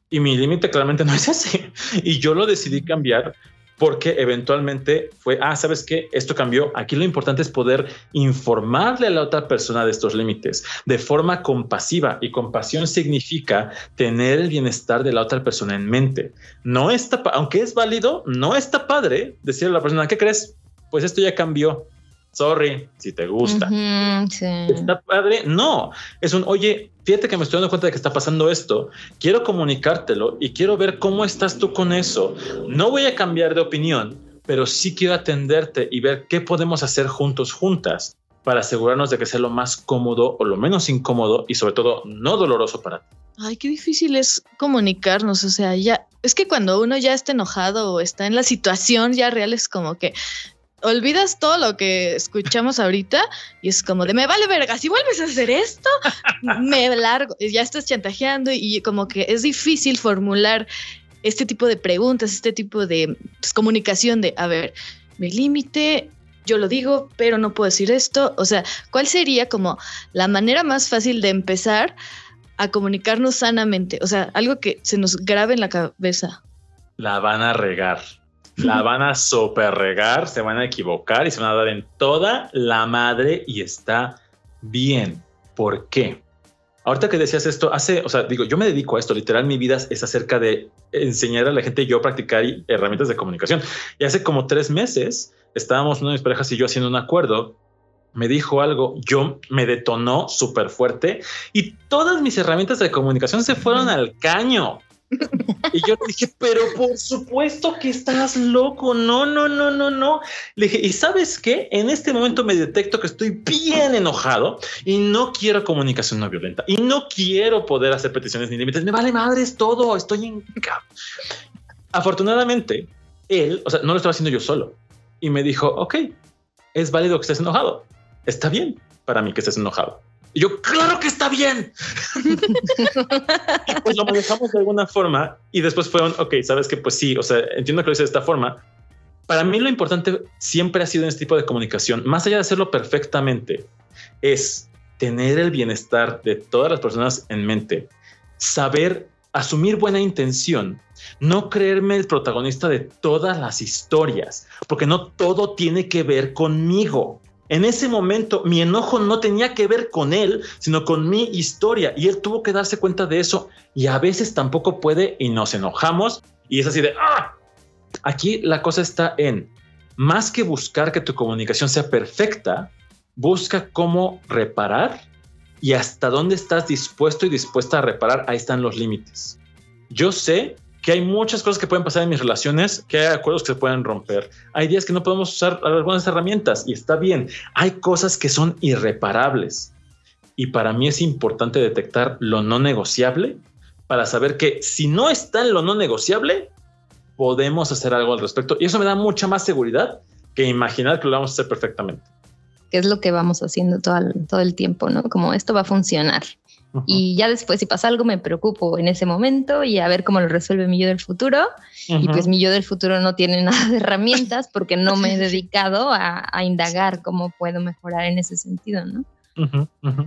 y mi límite claramente no es ese. Y yo lo decidí cambiar porque eventualmente fue, ah, ¿sabes qué? Esto cambió. Aquí lo importante es poder informarle a la otra persona de estos límites de forma compasiva y compasión significa tener el bienestar de la otra persona en mente. No está, aunque es válido, no está padre decirle a la persona, ¿qué crees? Pues esto ya cambió. Sorry, si te gusta. Uh -huh, sí. ¿Está padre? No, es un, oye, fíjate que me estoy dando cuenta de que está pasando esto, quiero comunicártelo y quiero ver cómo estás tú con eso. No voy a cambiar de opinión, pero sí quiero atenderte y ver qué podemos hacer juntos, juntas, para asegurarnos de que sea lo más cómodo o lo menos incómodo y sobre todo no doloroso para ti. Ay, qué difícil es comunicarnos, o sea, ya, es que cuando uno ya está enojado o está en la situación ya real es como que olvidas todo lo que escuchamos ahorita y es como de me vale verga, si vuelves a hacer esto, me largo, ya estás chantajeando y como que es difícil formular este tipo de preguntas, este tipo de pues, comunicación de, a ver, mi límite, yo lo digo, pero no puedo decir esto, o sea, ¿cuál sería como la manera más fácil de empezar a comunicarnos sanamente? O sea, algo que se nos grabe en la cabeza. La van a regar la van a super regar, se van a equivocar y se van a dar en toda la madre y está bien. ¿Por qué? Ahorita que decías esto, hace, o sea, digo, yo me dedico a esto, literal, mi vida es acerca de enseñar a la gente yo practicar herramientas de comunicación. Y hace como tres meses estábamos una de mis parejas y yo haciendo un acuerdo me dijo algo, yo me detonó súper fuerte y todas mis herramientas de comunicación se fueron al caño. Y yo le dije, pero por supuesto que estás loco. No, no, no, no, no. Le dije, ¿y sabes qué? En este momento me detecto que estoy bien enojado y no quiero comunicación no violenta y no quiero poder hacer peticiones ni límites. Me vale madres todo. Estoy en. Afortunadamente, él, o sea, no lo estaba haciendo yo solo y me dijo, ok, es válido que estés enojado. Está bien para mí que estés enojado. Y yo, claro que está bien. y pues lo manejamos de alguna forma y después fueron, ok, sabes que pues sí, o sea, entiendo que lo hice de esta forma. Para mí lo importante siempre ha sido en este tipo de comunicación, más allá de hacerlo perfectamente, es tener el bienestar de todas las personas en mente, saber asumir buena intención, no creerme el protagonista de todas las historias, porque no todo tiene que ver conmigo. En ese momento mi enojo no tenía que ver con él, sino con mi historia. Y él tuvo que darse cuenta de eso. Y a veces tampoco puede y nos enojamos. Y es así de, ah, aquí la cosa está en, más que buscar que tu comunicación sea perfecta, busca cómo reparar y hasta dónde estás dispuesto y dispuesta a reparar, ahí están los límites. Yo sé que hay muchas cosas que pueden pasar en mis relaciones, que hay acuerdos que se pueden romper. Hay días que no podemos usar algunas herramientas y está bien. Hay cosas que son irreparables. Y para mí es importante detectar lo no negociable para saber que si no está en lo no negociable, podemos hacer algo al respecto. Y eso me da mucha más seguridad que imaginar que lo vamos a hacer perfectamente que es lo que vamos haciendo todo el, todo el tiempo, ¿no? Como esto va a funcionar. Y ya después, si pasa algo, me preocupo en ese momento y a ver cómo lo resuelve mi yo del futuro. Y pues mi yo del futuro no tiene nada de herramientas porque no me he dedicado a, a indagar cómo puedo mejorar en ese sentido, ¿no?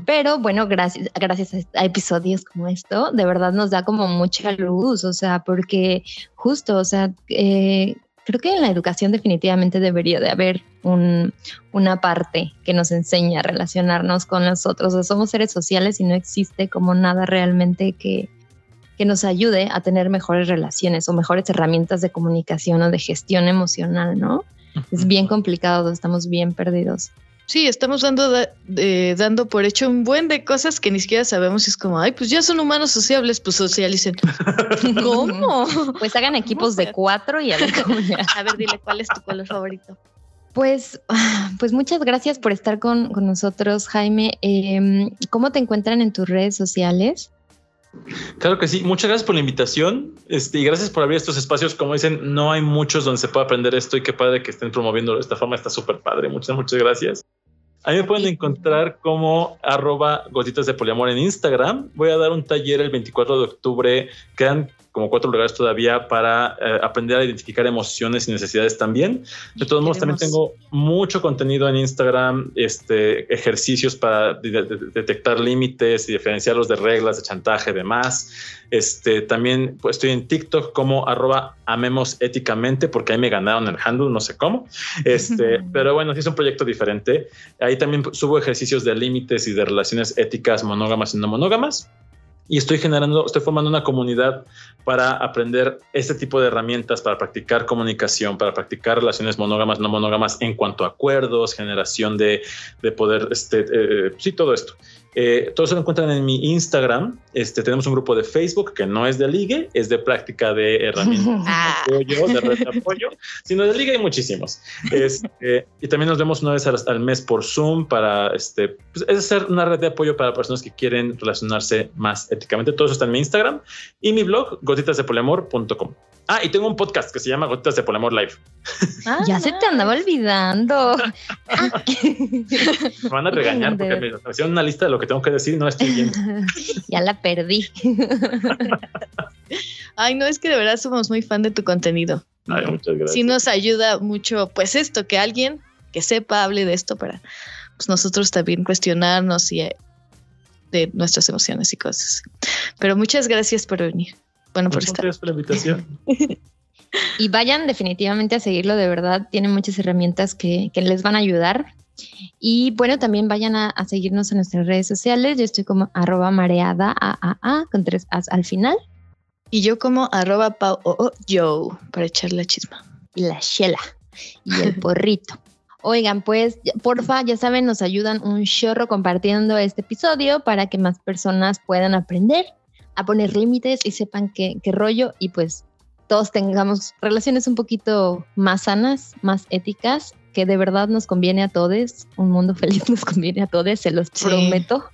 Pero bueno, gracias, gracias a episodios como esto, de verdad nos da como mucha luz, o sea, porque justo, o sea, eh, creo que en la educación definitivamente debería de haber una parte que nos enseña a relacionarnos con los otros. somos seres sociales y no existe como nada realmente que, que nos ayude a tener mejores relaciones o mejores herramientas de comunicación o de gestión emocional, ¿no? Es bien complicado, estamos bien perdidos. Sí, estamos dando, dando por hecho un buen de cosas que ni siquiera sabemos. Es como, ay, pues ya son humanos sociables, pues socialicen. ¿Cómo? Pues hagan equipos de cuatro y a ver cómo A ver, dile, ¿cuál es tu color favorito? Pues, pues muchas gracias por estar con, nosotros, Jaime. Em, ¿Cómo te encuentran en tus redes sociales? Claro que sí, muchas gracias por la invitación este, y gracias por abrir estos espacios. Como dicen, no hay muchos donde se pueda aprender esto y qué padre que estén promoviendo de esta forma, está súper padre. Muchas, muchas gracias. A mí me pueden encontrar como arroba gotitas de poliamor en Instagram. Voy a dar un taller el 24 de octubre. Quedan como cuatro lugares todavía para eh, aprender a identificar emociones y necesidades también. De todos modos, también tengo mucho contenido en Instagram, este, ejercicios para detectar límites y diferenciarlos de reglas, de chantaje, demás. Este, también pues, estoy en TikTok como arroba amemos éticamente, porque ahí me ganaron el handle, no sé cómo. Este, pero bueno, sí es un proyecto diferente. Ahí también subo ejercicios de límites y de relaciones éticas monógamas y no monógamas y estoy generando, estoy formando una comunidad para aprender este tipo de herramientas, para practicar comunicación, para practicar relaciones monógamas, no monógamas en cuanto a acuerdos, generación de, de poder, este, eh, sí, todo esto. Eh, todos se lo encuentran en mi Instagram. Este, tenemos un grupo de Facebook que no es de ligue, es de práctica de herramientas de ah. apoyo, de red de apoyo, sino de ligue hay muchísimos. Este, y también nos vemos una vez al, mes por Zoom para, este, pues, es hacer una red de apoyo para personas que quieren relacionarse más éticamente. Todo eso está en mi Instagram y mi blog, gotitasdepoliamor.com. Ah, y tengo un podcast que se llama Gotitas de Polamor Live. Ah, ya se te andaba olvidando. me van a regañar porque me hicieron una lista de lo que tengo que decir y no estoy viendo. ya la perdí. Ay, no, es que de verdad somos muy fan de tu contenido. Ay, muchas gracias. Sí nos ayuda mucho, pues esto, que alguien que sepa hable de esto para pues, nosotros también cuestionarnos y eh, de nuestras emociones y cosas. Pero muchas gracias por venir. Bueno, por estar. Gracias por la invitación. y vayan definitivamente a seguirlo, de verdad, tiene muchas herramientas que, les van a ayudar. Y bueno, también vayan a, seguirnos en nuestras redes sociales. Yo estoy como arroba mareada a, con tres as al final. Y yo como arroba pau yo para echar la chisma. Y la chela y el porrito. Oigan, pues porfa, ya saben, nos ayudan un chorro compartiendo este episodio para que más personas puedan aprender a poner límites y sepan qué, rollo y pues todos tengamos relaciones un poquito más sanas, más éticas, que de verdad nos conviene a todos. Un mundo feliz nos conviene a todos, se los prometo.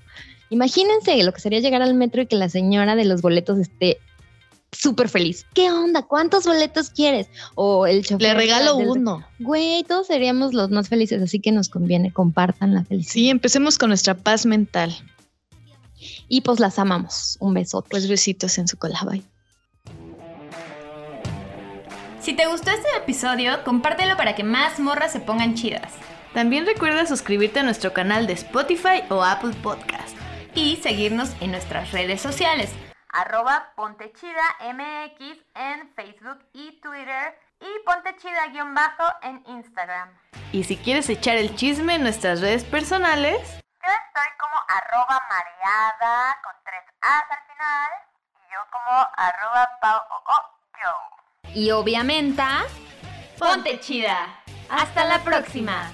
Imagínense lo que sería llegar al metro y que la señora de los boletos esté súper feliz. ¿Qué onda? ¿Cuántos boletos quieres? O el chofer. Le regalo uno. Güey, todos seríamos los más felices, así que nos conviene, compartan la felicidad. Sí, empecemos con nuestra paz mental. Y pues las amamos. Un beso. Pues besitos en su cola. Bye. Si te gustó este episodio, compártelo para que más morras se pongan chidas. También recuerda suscribirte a nuestro canal de Spotify o Apple Podcast y seguirnos en nuestras redes sociales. Arroba Pontechida MX en Facebook y Twitter y Pontechida-bajo en Instagram. Y si quieres echar el chisme en nuestras redes personales, Yo estoy como arroba mareada con tres A's al final y yo como arroba pau o o yo. y obviamente, ponte chida. Hasta la próxima.